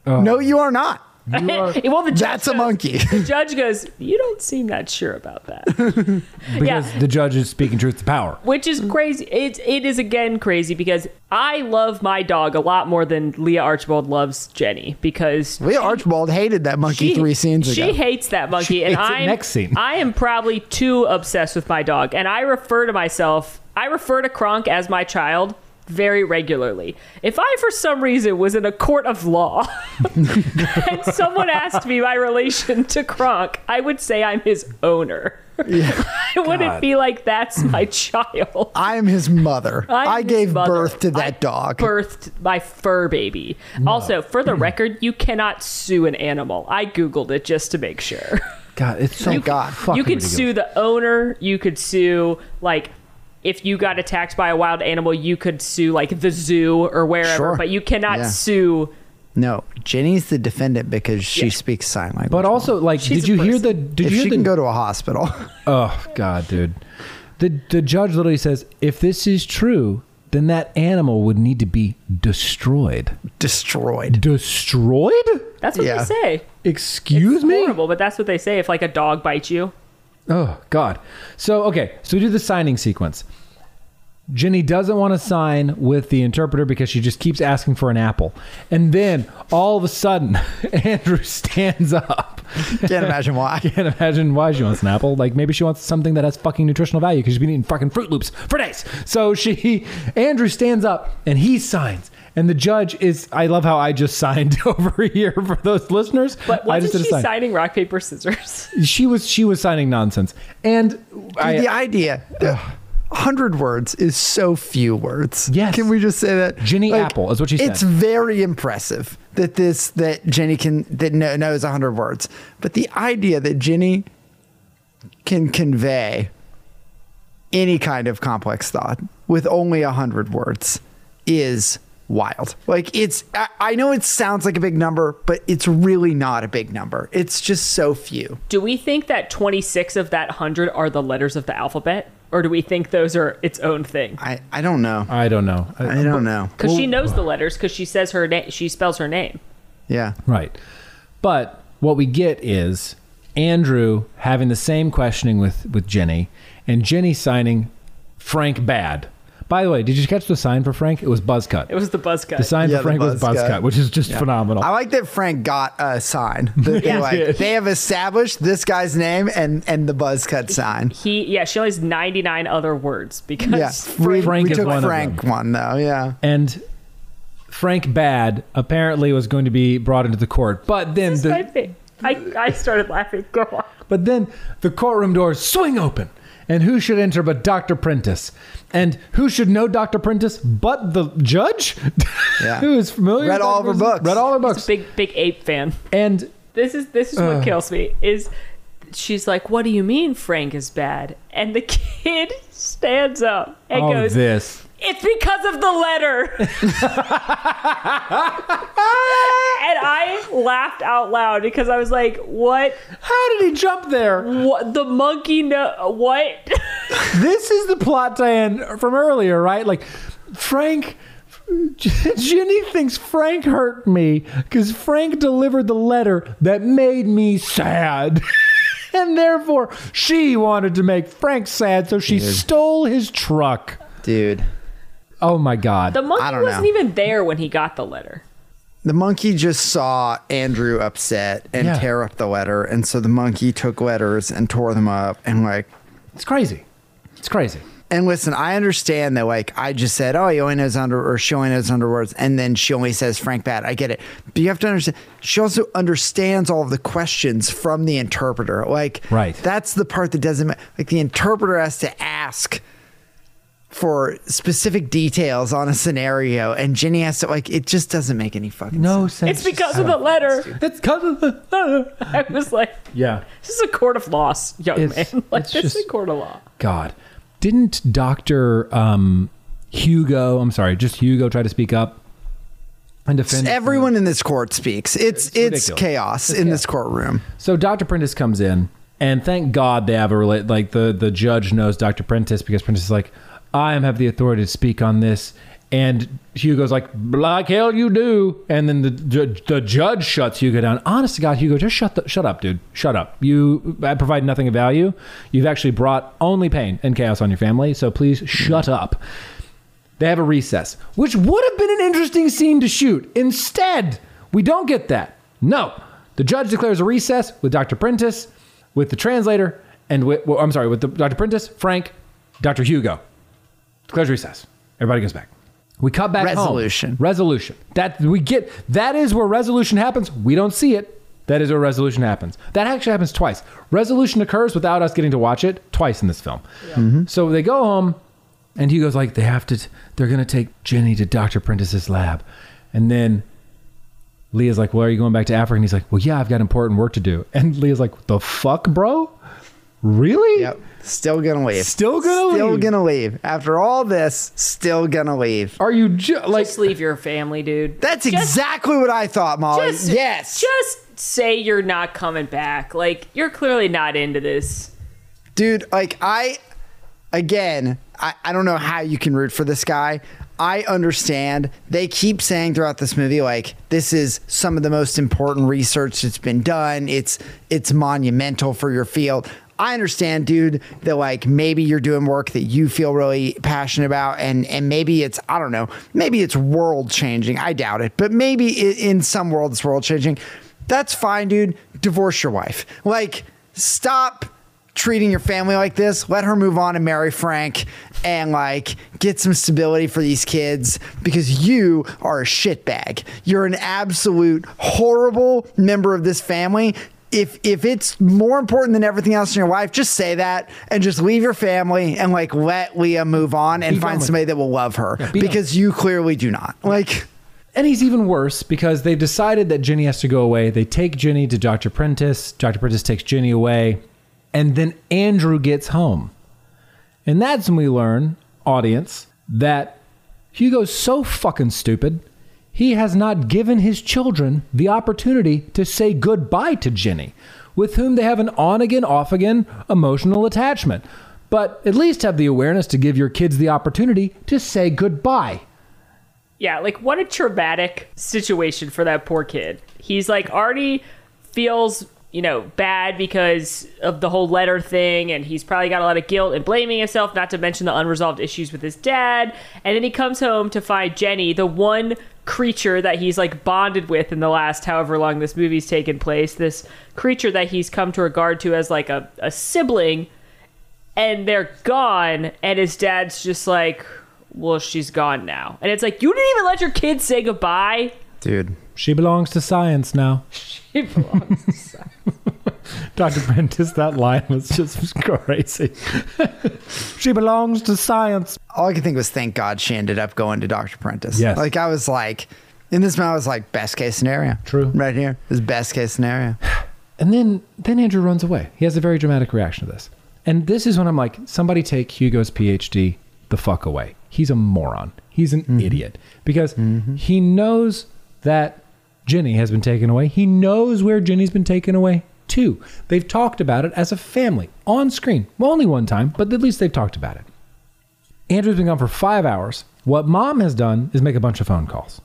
Oh. No, you are not. (laughs) well, the judge That's a monkey. The judge goes, "You don't seem that sure about that," (laughs) because yeah. the judge is speaking truth to power which is crazy. It's it is again crazy because I love my dog a lot more than Leah Archibald loves Jennie because Leah Archibald hated that monkey three scenes ago. She hates that monkey, She and hates I'm next scene. I am probably too obsessed with my dog, and I refer to myself. I refer to Kronk as my child very regularly. If I, for some reason, was in a court of law (laughs) and someone asked me my relation to Kronk, I would say I'm his owner. (laughs) I wouldn't be like that's my child. I am his mother. (laughs) I'm I gave mother. birth to I that dog. Birthed my fur baby. Also, for the mm. record, you cannot sue an animal. I googled it just to make sure. god it's so Thank God. fucking you could sue the owner. You could sue like if you got attacked by a wild animal, you could sue like the zoo or wherever. Sure. But you cannot Yeah. sue. No, Jennie's the defendant because she Yeah. speaks sign language. but also like She's did a you hear the did if you she hear the can go to a hospital, (laughs) Oh God, dude. The the judge literally says, if this is true, then that animal would need to be destroyed. destroyed. Destroyed? That's what Yeah. they say. Excuse It's me? horrible, but that's what they say if like a dog bites you. Oh God. So okay, so we do the signing sequence. Jennie doesn't want to sign with the interpreter because she just keeps asking for an apple. And then all of a sudden, (laughs) Andrew stands up. Can't imagine why. (laughs) Can't imagine why she wants an apple. Like maybe she wants something that has fucking nutritional value because she's been eating fucking Froot Loops for days. So she, Andrew stands up and he signs. And the judge is, I love how I just (laughs) signed (laughs) over here for those listeners. But I just did she sign. signing rock paper scissors? (laughs) She was, she was signing nonsense. And I, the idea. that 100 words is so few words. Yes. Can we just say that? Jennie Apple is what she said. It's very impressive that this that Jennie can that kno- knows 100 words. But the idea that Jennie can convey any kind of complex thought with only 100 words is wild. Like it's I, I know it sounds like a big number, but it's really not a big number. It's just so few. Do we think that 26 of that 100 are the letters of the alphabet? Or do we think those are its own thing? I I don't know. I don't know. I don't know. Because she knows the letters because she says her name. She spells her name. Yeah. Right. But what we get is Andrew having the same questioning with, with Jennie, and Jennie signing Frank bad. By the way, did you catch the sign for Frank? It was buzz cut. It was the buzz cut. the sign Yeah, for the Frank was buzz Buzzcut, cut. which is just phenomenal. I like that Frank got a sign. (laughs) That they, Yeah. like, they have established this guy's name and and the buzz cut sign. he, yeah, she only has 99 other words because Yeah, we, Frank we is took one of Frank them. one though. Yeah, and Frank bad apparently was going to be brought into the court, but then This is my the thing. I, I started laughing. Go on. but then the courtroom doors swing open, and who should enter but Doctor Prentice? And who should know Doctor Prentice but the judge, Yeah. (laughs) who is familiar? Read with all of her books. Read all her He's books. a big, big ape fan. and This is this is what kills me. Is she's like, "What do you mean Frank is bad?" And the (laughs) kid stands up and oh, goes, this. It's because of the letter. (laughs) and I laughed out loud because I was like, "What? How did he jump there? What? The monkey? No, what?" (laughs) this is the plot, Diane, from earlier, right? Like, Frank. Jennie thinks Frank hurt me because Frank delivered the letter that made me sad. (laughs) and therefore, she wanted to make Frank sad, so she stole his truck. dude. Oh my God. the monkey I don't wasn't know. even there when he got the letter. The monkey just saw Andrew upset and Yeah. tear up the letter, and so the monkey took letters and tore them up and like. it's crazy. It's crazy. And listen, I understand that. Like I just said, oh, he only knows under or she only knows underwords, and then she only says Frank bad. I get it, but you have to understand. She also understands all of the questions from the interpreter. Like, Right. That's the part that doesn't. ma- Like the interpreter has to ask for specific details on a scenario, and Jennie has to like. It just doesn't make any fucking No sense. sense. It's because of the letter. It's because of the. (laughs) I was like, yeah. "This is a court of laws, young It's- man. (laughs) Like it's this is a court of law." God, didn't Doctor um, Hugo? I'm sorry, just Hugo try to speak up and defend Everyone in this court speaks. It's it's, ridiculous. chaos in this courtroom. So Doctor Prentice comes in, and thank God they have a rela- like the the judge knows Doctor Prentice because Prentice is like, I am have the authority to speak on this. And Hugo's like, like hell you do. And then the ju- the judge shuts Hugo down. Honest to God, Hugo, just shut the, shut up, dude. Shut up. You I provide nothing of value. You've actually brought only pain and chaos on your family. So please shut up. They have a recess, which would have been an interesting scene to shoot. Instead, we don't get that. No. The judge declares a recess with Dr. Prentice, with the translator, and with, well, I'm sorry, with the, Dr. Prentice, Frank, Dr. Hugo. Declares recess. Everybody goes back. We cut back home. Resolution. Resolution. That we get. That is where resolution happens. We don't see it. That is where resolution happens. That actually happens twice. Resolution occurs without us getting to watch it twice in this film. Mm-hmm. So they go home, and Hugo's like, they have to. They're gonna take Jennie to Doctor Prentice's lab, and then Leah's like, well, are you going back to Africa? And he's like, well, yeah, I've got important work to do. And Leah's like, the fuck, bro? Really? Yep. Still gonna leave. Still gonna leave. Still leave? gonna leave. After all this, still gonna leave. Are you ju- like? Just leave your family, dude. That's Just- exactly what I thought, Molly. Just, yes. Just say you're not coming back. Like you're clearly not into this. Dude, like I again, I, I don't know how you can root for this guy. I understand. They keep saying throughout this movie, like, this is some of the most important research that's been done. It's it's monumental for your field. I understand, dude, that like maybe you're doing work that you feel really passionate about, and and maybe it's I don't know, maybe it's world changing. I doubt it, but maybe i in some world it's world changing. That's fine, dude. Divorce your wife. Like, stop treating your family like this, let her move on and marry Frank and like get some stability for these kids because you are a shitbag. You're an absolute horrible member of this family. If if it's more important than everything else in your life, just say that and just leave your family and like let Leah move on and Be find somebody that will love her be done. because you clearly do not. Like And he's even worse because they've decided that Jennie has to go away. They take Jennie to Dr. Prentice. Dr. Prentice takes Jennie away. And then Andrew gets home. And that's when we learn, audience, that Hugo's so fucking stupid, he has not given his children the opportunity to say goodbye to Jennie, with whom they have an on again, off again emotional attachment. But at least have the awareness to give your kids the opportunity to say goodbye. Yeah, like what a traumatic situation for that poor kid. He's like already feels, you know, bad because of the whole letter thing, and he's probably got a lot of guilt and blaming himself, not to mention the unresolved issues with his dad. And then he comes home to find Jennie, the one creature that he's like bonded with in the last however long this movie's taken place, this creature that he's come to regard to as like a, a sibling, and they're gone, and his dad's just like, well, she's gone now. And it's like, you didn't even let your kids say goodbye. dude. She belongs to science now. (laughs) She belongs to science. (laughs) Dr. Prentice, that line was just (laughs) crazy. she belongs to science. all I could think was thank God she ended up going to Dr. Prentice. Yes. Like I was like, in this moment, I was like, best case scenario. True. Right here is best case scenario. (sighs) And then then Andrew runs away. He has a very dramatic reaction to this. And this is when I'm like, somebody take Hugo's PhD the fuck away. He's a moron. He's an mm-hmm. idiot because mm-hmm. he knows that Jennie has been taken away. He knows where Jennie's been taken away too. They've talked about it as a family on screen. Well, only one time, but at least they've talked about it. Andrew's been gone for five hours. What mom has done is make a bunch of phone calls.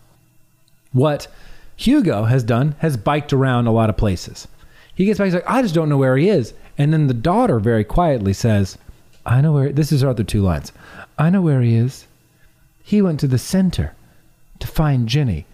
What Hugo has done has biked around a lot of places. He gets back, he's like, I just don't know where he is. And then the daughter very quietly says, I know where, this is our other two lines. I know where he is. He went to the center to find Jennie.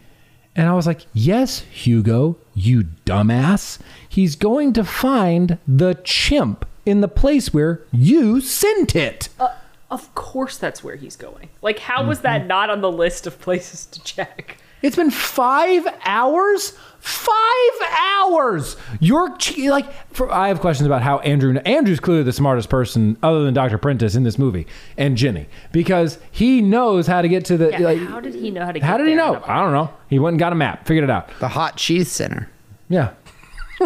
And I was like, Yes, Hugo, you dumbass. He's going to find the chimp in the place where you sent it. Uh, of course that's where he's going. Like, how was that mm-hmm. not on the list of places to check? It's been five hours. Five hours. You're ch- like. For, I have questions about how Andrew. Andrew's clearly the smartest person, other than Doctor Prentice, in this movie, and Jennie, because he knows how to get to the. Yeah, like, how did he know how to get how did he know? I don't know. He went and got a map, figured it out. The Hot Cheese Center. Yeah.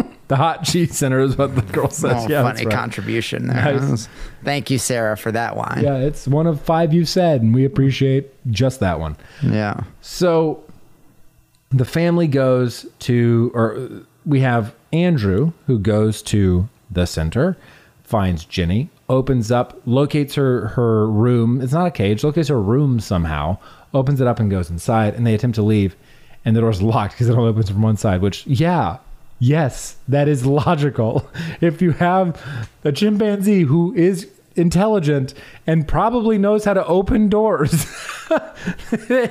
(laughs) the hot cheese center is what the girl says. Oh, yeah, funny right. contribution there. Nice. Thank you, Sarah, for that one. Yeah, it's one of five you said, and we appreciate just that one. Yeah. So the family goes to, or we have Andrew who goes to the center, finds Jennie, opens up, locates her her room. It's not a cage, locates her room somehow, opens it up and goes inside, and they attempt to leave, and the door's (laughs) locked because it only opens from one side. Which, yeah. Yes, that is logical. (laughs) If you have a chimpanzee who is intelligent and probably knows how to open doors, (laughs)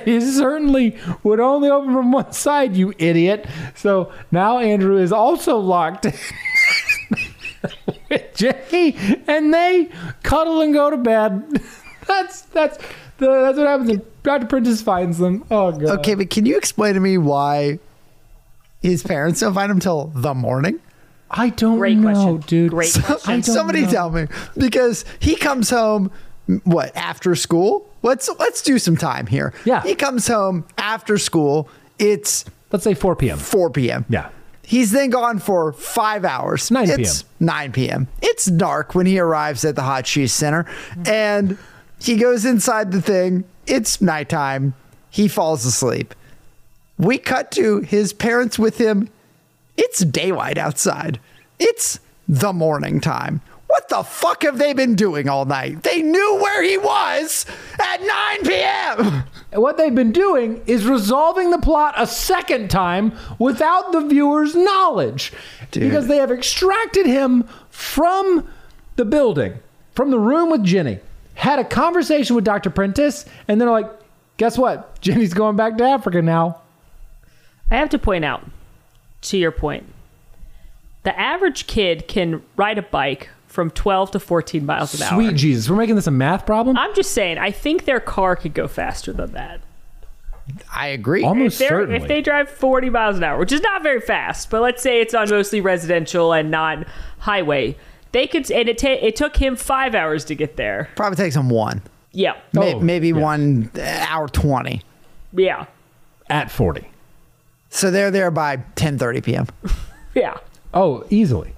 he certainly would only open from one side, you idiot. So now Andrew is also locked (laughs) with Jay, and they cuddle and go to bed. That's that's the, that's what happens. Dr. Prentice finds them. Oh god. Okay, but can you explain to me why his parents don't find him till the morning? I don't Great know, question. dude. Great I question. Somebody know. tell me because he comes home what after school? Let's let's do some time here. Yeah. He comes home after school. It's Let's say 4 p.m. 4 p.m. Yeah. He's then gone for five hours. 9 It's 9 p.m. It's dark when he arrives at the Hot Cheese Center and he goes inside the thing. It's nighttime. He falls asleep. We cut to his parents with him. It's daylight outside. It's the morning time. What the fuck have they been doing all night? They knew where he was at 9 p.m. What they've been doing is resolving the plot a second time without the viewer's knowledge. Because they have extracted him from the building, from the room with Jennie, had a conversation with Dr. Prentice, and they're like, guess what? Jennie's going back to Africa now. I have to point out, to your point, the average kid can ride a bike from 12 to 14 miles an hour. Sweet Jesus, we're making this a math problem. I'm just saying, I think their car could go faster than that. I agree. Almost If, they're- certainly. if they drive 40 miles an hour, which is not very fast, but let's say it's on mostly residential and not highway, they could. And it ta- it took him five hours to get there. Probably takes him one, Yeah, May- Oh, maybe yeah. one uh, hour twenty. yeah, At 40. So they're there by 10:30 p.m. (laughs) yeah. Oh, easily.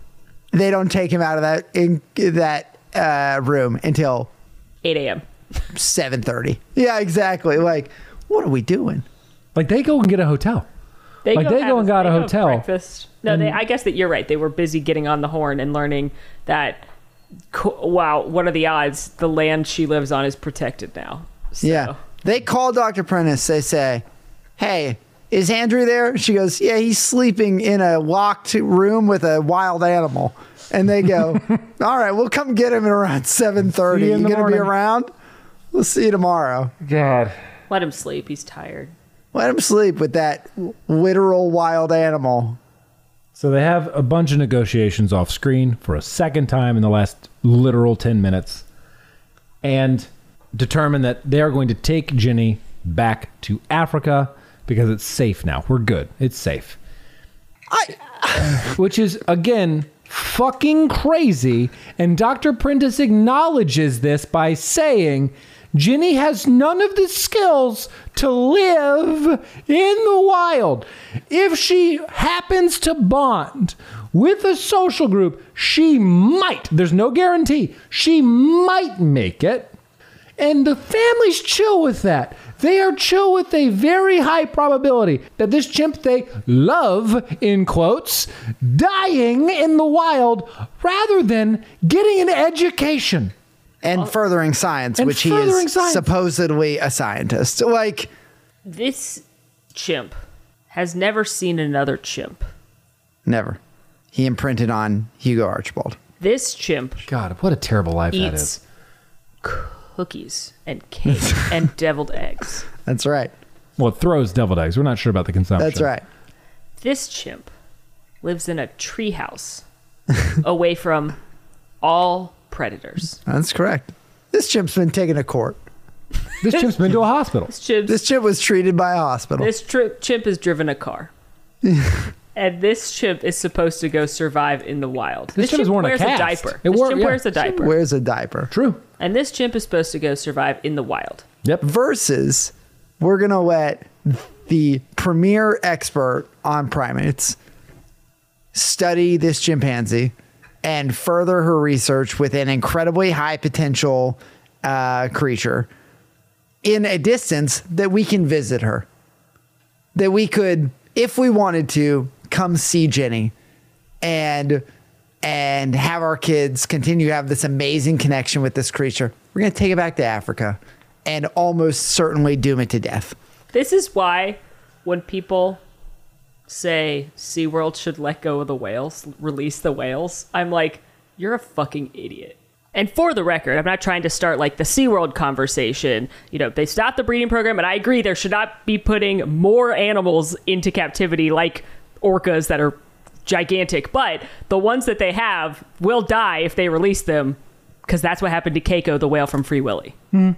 They don't take him out of that in that uh, room until 8 a.m. 7:30. Yeah, exactly. Like, what are we doing? Like they go and get a hotel. They Like, they have go and got a hotel. Breakfast. No, they, I guess that you're right. They were busy getting on the horn and learning that. Wow, what are the odds? The land she lives on is protected now. So, Yeah. They call Dr. Prentice. They say, Hey, is Andrew there? She goes, Yeah, he's sleeping in a locked room with a wild animal. And they go, (laughs) All right, we'll come get him at around 7:30. See you You in the gonna be morning." around? We'll see you tomorrow. God. Let him sleep. He's tired. Let him sleep with that literal wild animal. So they have a bunch of negotiations off screen for a second time in the last literal 10 minutes and determine that they are going to take Jennie back to Africa because it's safe now. We're good. It's safe. I (laughs) Which is, again, fucking crazy. And Dr. Prentice acknowledges this by saying Jennie has none of the skills to live in the wild. If she happens to bond with a social group, she might, there's no guarantee, she might make it. And the family's chill with that. They are chill with a very high probability that this chimp they love, in quotes, dying in the wild rather than getting an education. and furthering science, And which he is science. supposedly a scientist. Like, This chimp has never seen another chimp. never. He imprinted on Hugo Archibald. This chimp God, what a terrible life that is. cookies and cake (laughs) and deviled eggs. That's right. Well, it throws deviled eggs. We're not sure about the consumption. That's right. This chimp lives in a treehouse (laughs) away from all predators. That's correct. This chimp's been taken to court. This chimp's been to a hospital. This chimp, This chimp was treated by a hospital. this tri- chimp has driven a car. (laughs) and this chimp is supposed to go survive in the wild. This chimp has worn a wears cast. diaper. It this wore- chimp yeah. wears a diaper. Wears a diaper. True. and this chimp is supposed to go survive in the wild. Yep. Versus, we're going to let the premier expert on primates study this chimpanzee and further her research with an incredibly high potential uh, creature in a distance that we can visit her. That we could, if we wanted to, come see Jennie and and have our kids continue to have this amazing connection with this creature. We're going to take it back to Africa and almost certainly doom it to death. This is why when people say SeaWorld should let go of the whales, release the whales, I'm like, you're a fucking idiot. And for the record, I'm not trying to start like the SeaWorld conversation. You know, they stopped the breeding program, and I agree there should not be putting more animals into captivity like orcas that are gigantic. But the ones that they have will die if they release them because that's what happened to Keiko, the whale from Free Willy. Hmm.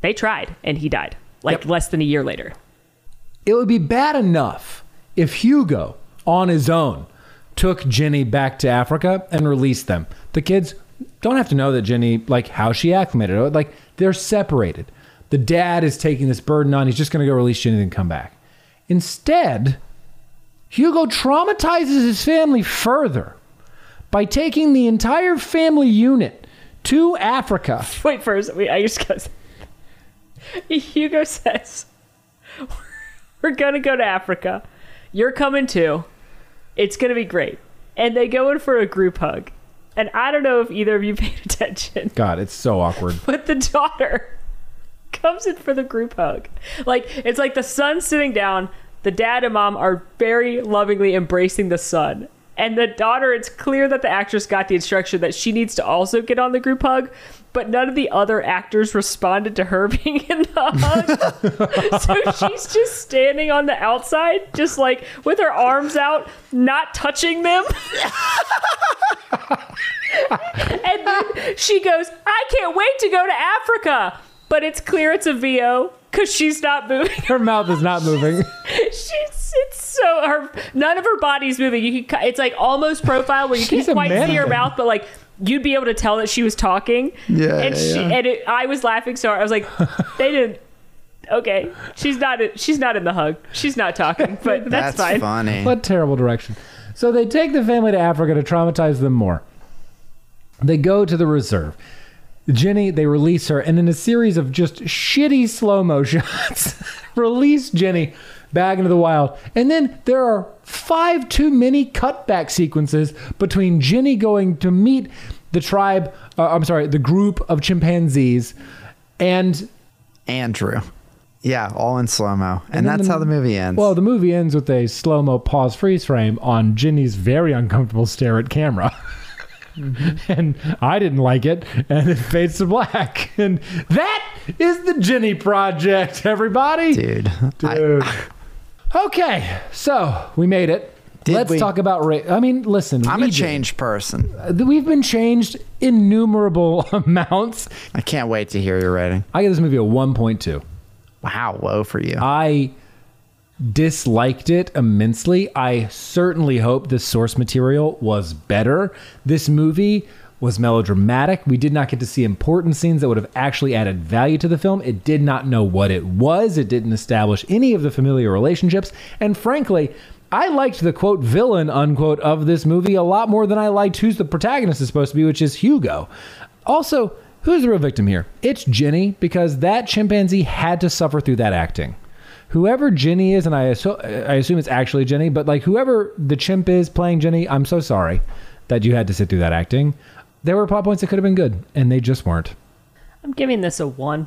They tried, and he died like Yep. less than a year later. It would be bad enough if Hugo, on his own, took Jennie back to Africa and released them. The kids don't have to know that Jennie, like how she acclimated. Like they're separated. The dad is taking this burden on. He's just going to go release Jennie and come back. Instead, Hugo traumatizes his family further by taking the entire family unit to Africa. (laughs) Wait first. Wait, I just got. (laughs) Hugo says, (laughs) "We're gonna go to Africa. You're coming too. It's gonna be great." And they go in for a group hug. And I don't know if either of you paid attention, God, it's so awkward. but the daughter comes in for the group hug. Like it's like the son sitting down. The dad and mom are very lovingly embracing the son. And the daughter, it's clear that the actress got the instruction that she needs to also get on the group hug, but none of the other actors responded to her (laughs) being in the hug. (laughs) so she's just standing on the outside, just like with her arms out, not touching them. (laughs) and then she goes, I can't wait to go to Africa. But it's clear it's a VO because she's not moving. Her mouth is not moving. She's it's so her none of her body's moving. You can it's like almost profile where you She's can't quite see her mouth, but like you'd be able to tell that she was talking. Yeah, and yeah, she yeah. and it, I was laughing so hard. I was like, they didn't. Okay, she's not. in- She's not in the hug. She's not talking, (laughs) but that's, That's fine. funny. What terrible direction. So they take the family to Africa to traumatize them more. They go to the reserve. Jennie, they release her, and in a series of just shitty slow mo (laughs) shots, release Jennie back into the wild. And then there are five too many cutback sequences between Jennie going to meet the tribe, uh, I'm sorry, the group of chimpanzees, and Andrew. Yeah, all in slow mo. And, then that's the- how the movie ends. Well, the movie ends with a slow mo pause freeze frame on Jennie's very uncomfortable stare at camera. (laughs) and I didn't like it, and it fades to black. (laughs) And that is the Jennie Project, everybody. dude. I- Dude. Okay, so we made it. Did Let's we? talk about race. I mean, listen, I'm a changed person. Uh, We've been changed innumerable (laughs) amounts. I can't wait to hear your rating. I give this movie a 1.2. Wow, low for you. I disliked it immensely. I certainly hope the source material was better. This movie was melodramatic. We did not get to see important scenes that would have actually added value to the film. It did not know what it was. It didn't establish any of the familiar relationships. And frankly, I liked the quote villain unquote of this movie a lot more than I liked who's the protagonist is supposed to be, which is Hugo. Also, who's the real victim here? It's Jennie because that chimpanzee had to suffer through that acting whoever Jennie is, and I, I assume it's actually Jennie, but like whoever the chimp is playing Jennie, I'm so sorry that you had to sit through that acting. There were plot points that could have been good, and they just weren't. I'm giving this a one,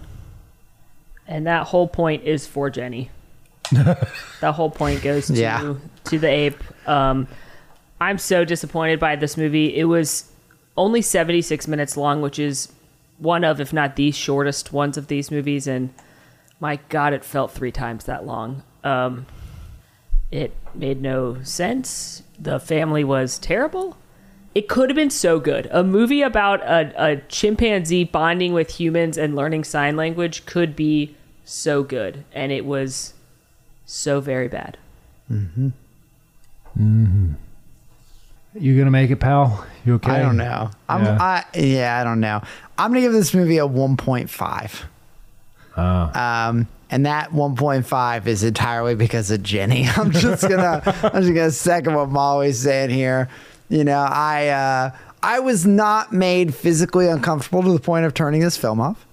and that whole point is for Jennie. (laughs) that whole point goes to Yeah. to the ape. Um, I'm so disappointed by this movie. It was only 76 minutes long, which is one of, if not the shortest ones of these movies, and my God, it felt three times that long. Um, it made no sense. The family was terrible. It could have been so good. A movie about a, a chimpanzee bonding with humans and learning sign language could be so good. And it was so very bad. Mhm. Mhm. You gonna make it, pal? You okay? I don't know. I'm, Yeah. I, yeah, I don't know. I'm gonna give this movie a 1.5. Oh. Um, and that 1.5 is entirely because of Jennie. (laughs) I'm just gonna, I'm just gonna second what Molly's saying here. You know, I, uh, I was not made physically uncomfortable to the point of turning this film off,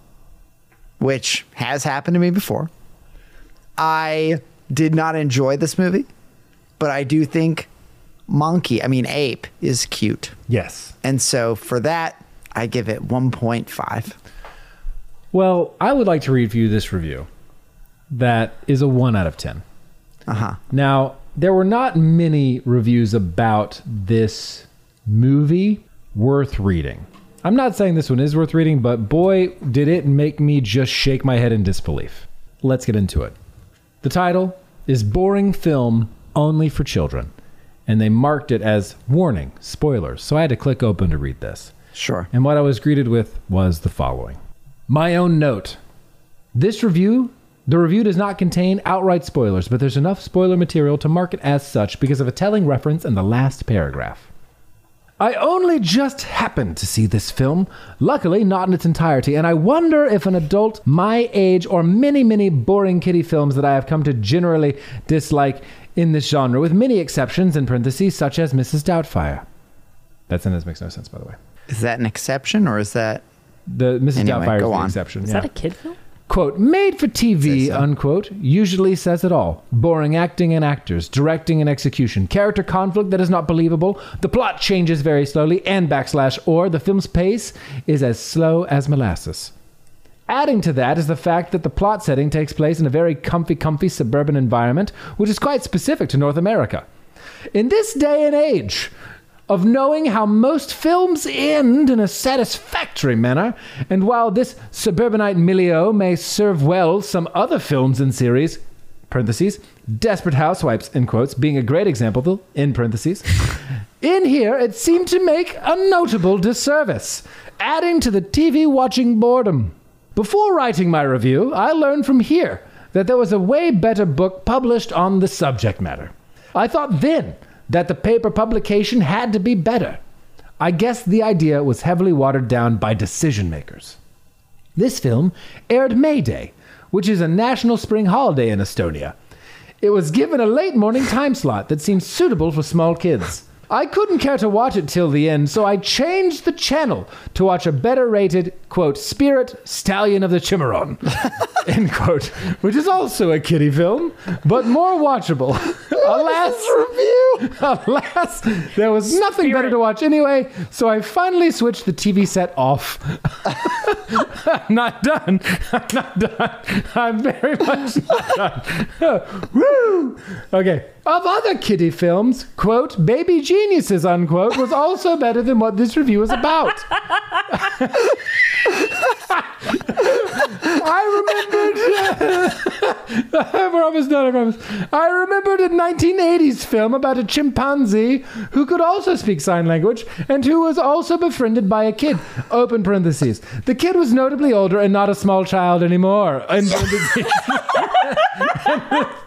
which has happened to me before. I did not enjoy this movie, but I do think monkey, I mean ape, is cute. Yes. And so for that, I give it 1.5. Well, I would like to you this review. That is a one out of ten. Uh huh. Now, there were not many reviews about this movie worth reading. I'm not saying this one is worth reading, but boy, did it make me just shake my head in disbelief. Let's get into it. The title is Boring Film Only for Children, and they marked it as warning, spoilers, so I had to click open to read this. Sure. And what I was greeted with was the following My own note. This review, the review does not contain outright spoilers, but there's enough spoiler material to mark it as such because of a telling reference in the last paragraph. I only just happened to see this film, luckily not in its entirety, and I wonder if an adult my age or many, many boring kiddie films that I have come to generally dislike in this genre, with many exceptions in parentheses, such as Mrs. Doubtfire. That sentence makes no sense, by the way. Is that an exception or is that The Mrs. Anyway, Doubtfire is go the on. exception. Is yeah. that a kid film? Quote, made for TV, so. unquote, usually says it all. Boring acting and actors, directing and execution, character conflict that is not believable, the plot changes very slowly, and backslash, or the film's pace is as slow as molasses. Adding to that is the fact that the plot setting takes place in a very comfy, comfy suburban environment, which is quite specific to North America. In this day and age of knowing how most films end in a satisfactory manner, and while this suburbanite milieu may serve well some other films and series, parentheses, Desperate Housewives, in quotes, being a great example, in parentheses, (laughs) in here it seemed to make a notable disservice, adding to the TV watching boredom. Before writing my review, I learned from here that there was a way better book published on the subject matter. I thought then that the paper publication had to be better. I guess the idea was heavily watered down by decision makers. This film aired May Day, which is a national spring holiday in Estonia. It was given a late morning time slot that seemed suitable for small kids. I couldn't care to watch it till the end, so I changed the channel to watch a better rated, quote, Spirit Stallion of the Cimarron, (laughs) end quote, which is also a kiddie film, but more watchable. (laughs) alas, review. (laughs) Alas, there was nothing better to watch anyway, so I finally switched the TV set off. I'm not done. I'm not done. I'm very much not done. Woo! Okay. Of other kiddie films, quote, Baby Geniuses, unquote, was also better than what this review is about. (laughs) I remembered. We're almost done, I promise. I remembered a 1980s film about a chimpanzee who could also speak sign language and who was also befriended by a kid. Open parentheses. The kid was notably older and not a small child anymore. End (laughs) parentheses. (laughs)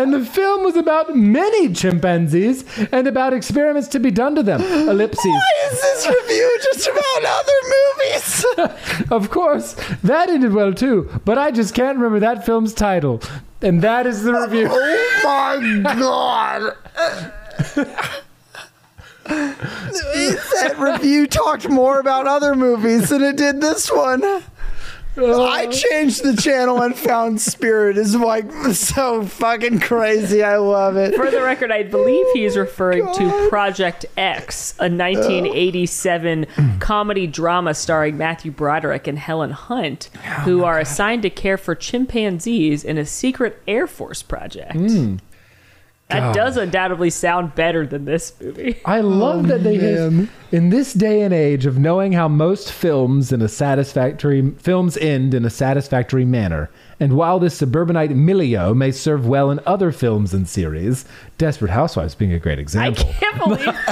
And the film was about many chimpanzees and about experiments to be done to them. Ellipses. Is this review just about other movies? (laughs) Of course, that ended well too, but I just can't remember that film's title. And that is the review. (laughs) oh my god. (laughs) that review talked more about other movies than it did this one. I changed the channel and found Spirit is like so fucking crazy. I love it. For the record, I believe he's referring to Project X, a 1987 comedy drama starring Matthew Broderick and Helen Hunt, oh who are assigned to care for chimpanzees in a secret Air Force project. Hmm. That does undoubtedly sound better than this movie. I oh, love that they man. in this day and age of knowing how most films in a satisfactory films end in a satisfactory manner. And while this suburbanite milieu may serve well in other films and series, Desperate Housewives being a great I example. can't believe (laughs)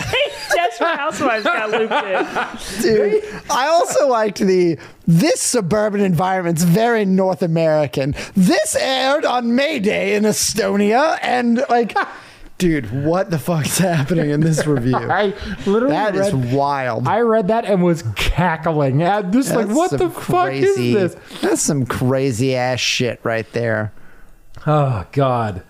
Desperate Housewives got looped in. (laughs) Dude, I also liked the this suburban environment's very North American. This aired on May Day in Estonia, and like, (laughs) dude, what the fuck's happening in this review? (laughs) I literally That is read, wild. I read that and was cackling. I'm just like, what some the fuck is this? That's some crazy ass shit right there. Oh God.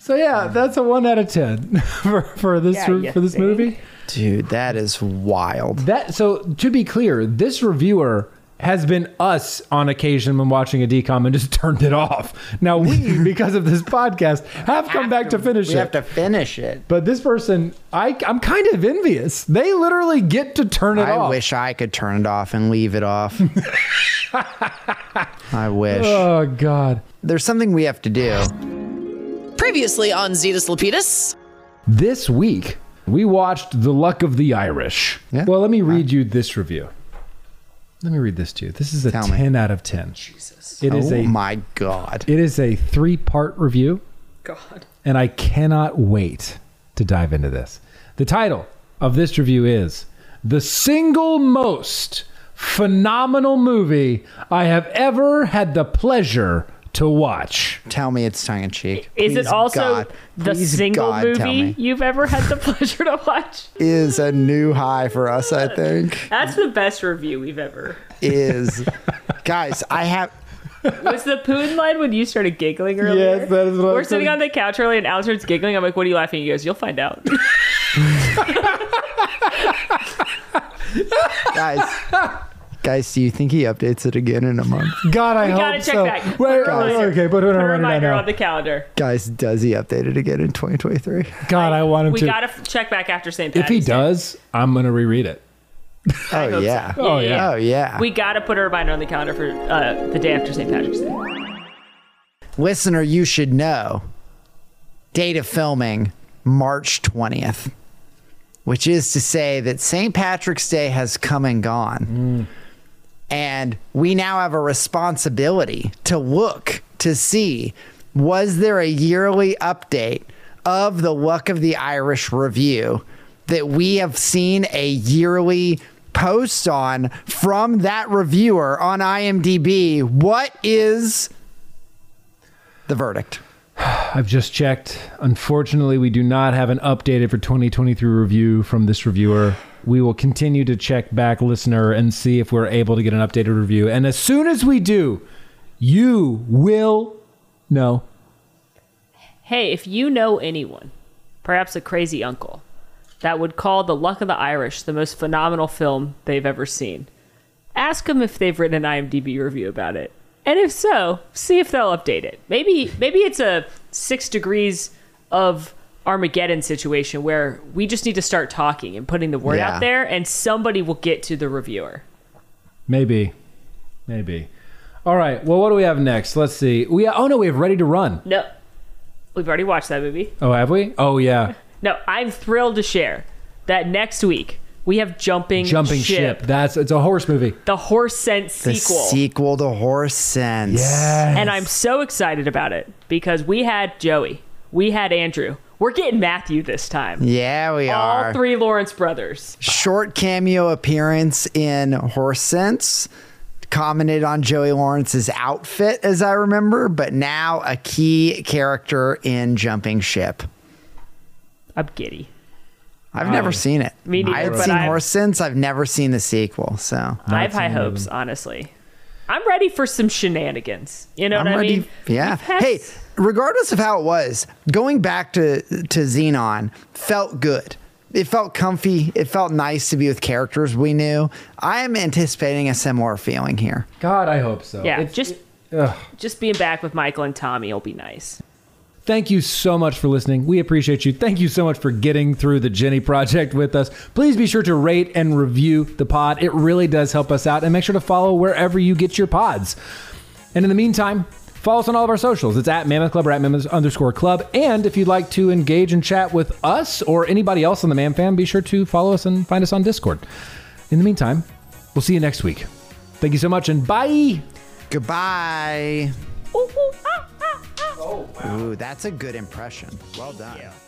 So yeah, that's a one out of ten for, for this Yeah, you for this think? movie. Dude, that is wild. That so to be clear, this reviewer has been us on occasion when watching a DCOM and just (laughs) turned it off. Now we, (laughs) because of this podcast, have come back to finish We it. have to finish it. but this person, I, I'm kind of envious. They literally get to turn it I off. I wish I could turn it off and leave it off. (laughs) I wish. Oh God. There's something we have to do. Previously on Zetus Lapidus. This week we watched The Luck of the Irish. Yeah. Well, let me read you this review. Let me read this to you. This is a Tell me. 10 out of 10. Jesus. It is oh a my god. it is a three-part review. God. and I cannot wait to dive into this. The title of this review is The Single Most Phenomenal Movie I Have Ever Had the Pleasure to Watch. Tell me it's tongue in cheek. Is it also the single God, movie you've ever had the (laughs) pleasure to watch? Is a new high for us, I think. That's the best review we've ever. Is guys, I have Was the Poon line when you started giggling earlier? Yes, that is what I We're was sitting saying. on the couch early and Al starts giggling. I'm like, what are you laughing? At? He goes, you'll find out. (laughs) guys. Guys, do you think he updates it again in a month? (laughs) God, I We hope gotta check so. back. Wait, Put a wait, reminder. okay, put it on Put a reminder now. on the calendar. Guys, does he update it again in 2023? God, I want him to. We to. gotta f- check back after St. Patrick's Day. If Patty's he Day. does, I'm gonna reread it. (laughs) Oh yeah. so. Oh, yeah. Oh yeah. We gotta put a reminder on the calendar for uh, the day after St. Patrick's Day. Listener, you should know. Date of filming March 20th, which is to say that St. Patrick's Day has come and gone. And we now have a responsibility to look to see was there a yearly update of the Luck of the Irish review that we have seen a yearly post on from that reviewer on IMDb? What is the verdict? I've just checked. Unfortunately, we do not have an updated for 2023 review from this reviewer. We will continue to check back, listener, and see if we're able to get an updated review. And as soon as we do, you will know. Hey, if you know anyone, perhaps a crazy uncle, that would call The Luck of the Irish the most phenomenal film they've ever seen, ask them if they've written an IMDb review about it. And if so, see if they'll update it. Maybe maybe it's a 6 degrees of Armageddon situation where we just need to start talking and putting the word Yeah. out there and somebody will get to the reviewer. Maybe. Maybe. All right. Well, what do we have next? Let's see. We oh no, we have Ready to Run. No. We've already watched that movie. Oh, have we? Oh yeah. (laughs) No, I'm thrilled to share that next week we have Jumping Jumping ship. That's it's a horse movie. the Horse Sense The sequel. sequel to Horse Sense. Yes. and I'm so excited about it because we had Joey, we had Andrew. We're getting Matthew this time. Yeah, we are. All three Lawrence brothers. Short cameo appearance in Horse Sense. Commented on Joey Lawrence's outfit, as I remember, but now a key character in Jumping Ship. I'm giddy. I've never seen it. Me neither, I've but seen I've- Horse Sense. I've never seen the sequel. So I have high seen either of hopes, honestly. I'm ready for some shenanigans. You know I'm what ready. I mean? Yeah. Had- Hey, regardless of how it was, going back to to Xenon felt good. It felt comfy. It felt nice to be with characters we knew. I am anticipating a similar feeling here. God, I hope so. yeah, It's- just ugh. just being back with Michael and Tommy will be nice. Thank you so much for listening. We appreciate you. Thank you so much for getting through the Jennie Project with us. Please be sure to rate and review the pod. It really does help us out. And make sure to follow wherever you get your pods. And in the meantime, follow us on all of our socials. It's at Mammoth Club or at Mammoth underscore club. And if you'd like to engage and chat with us or anybody else on the Man Fam, be sure to follow us and find us on Discord. In the meantime, we'll see you next week. Thank you so much and bye. Goodbye. Ooh, ooh, ah, ah, ah. Ooh, that's a good impression. Well done. Yeah, nice.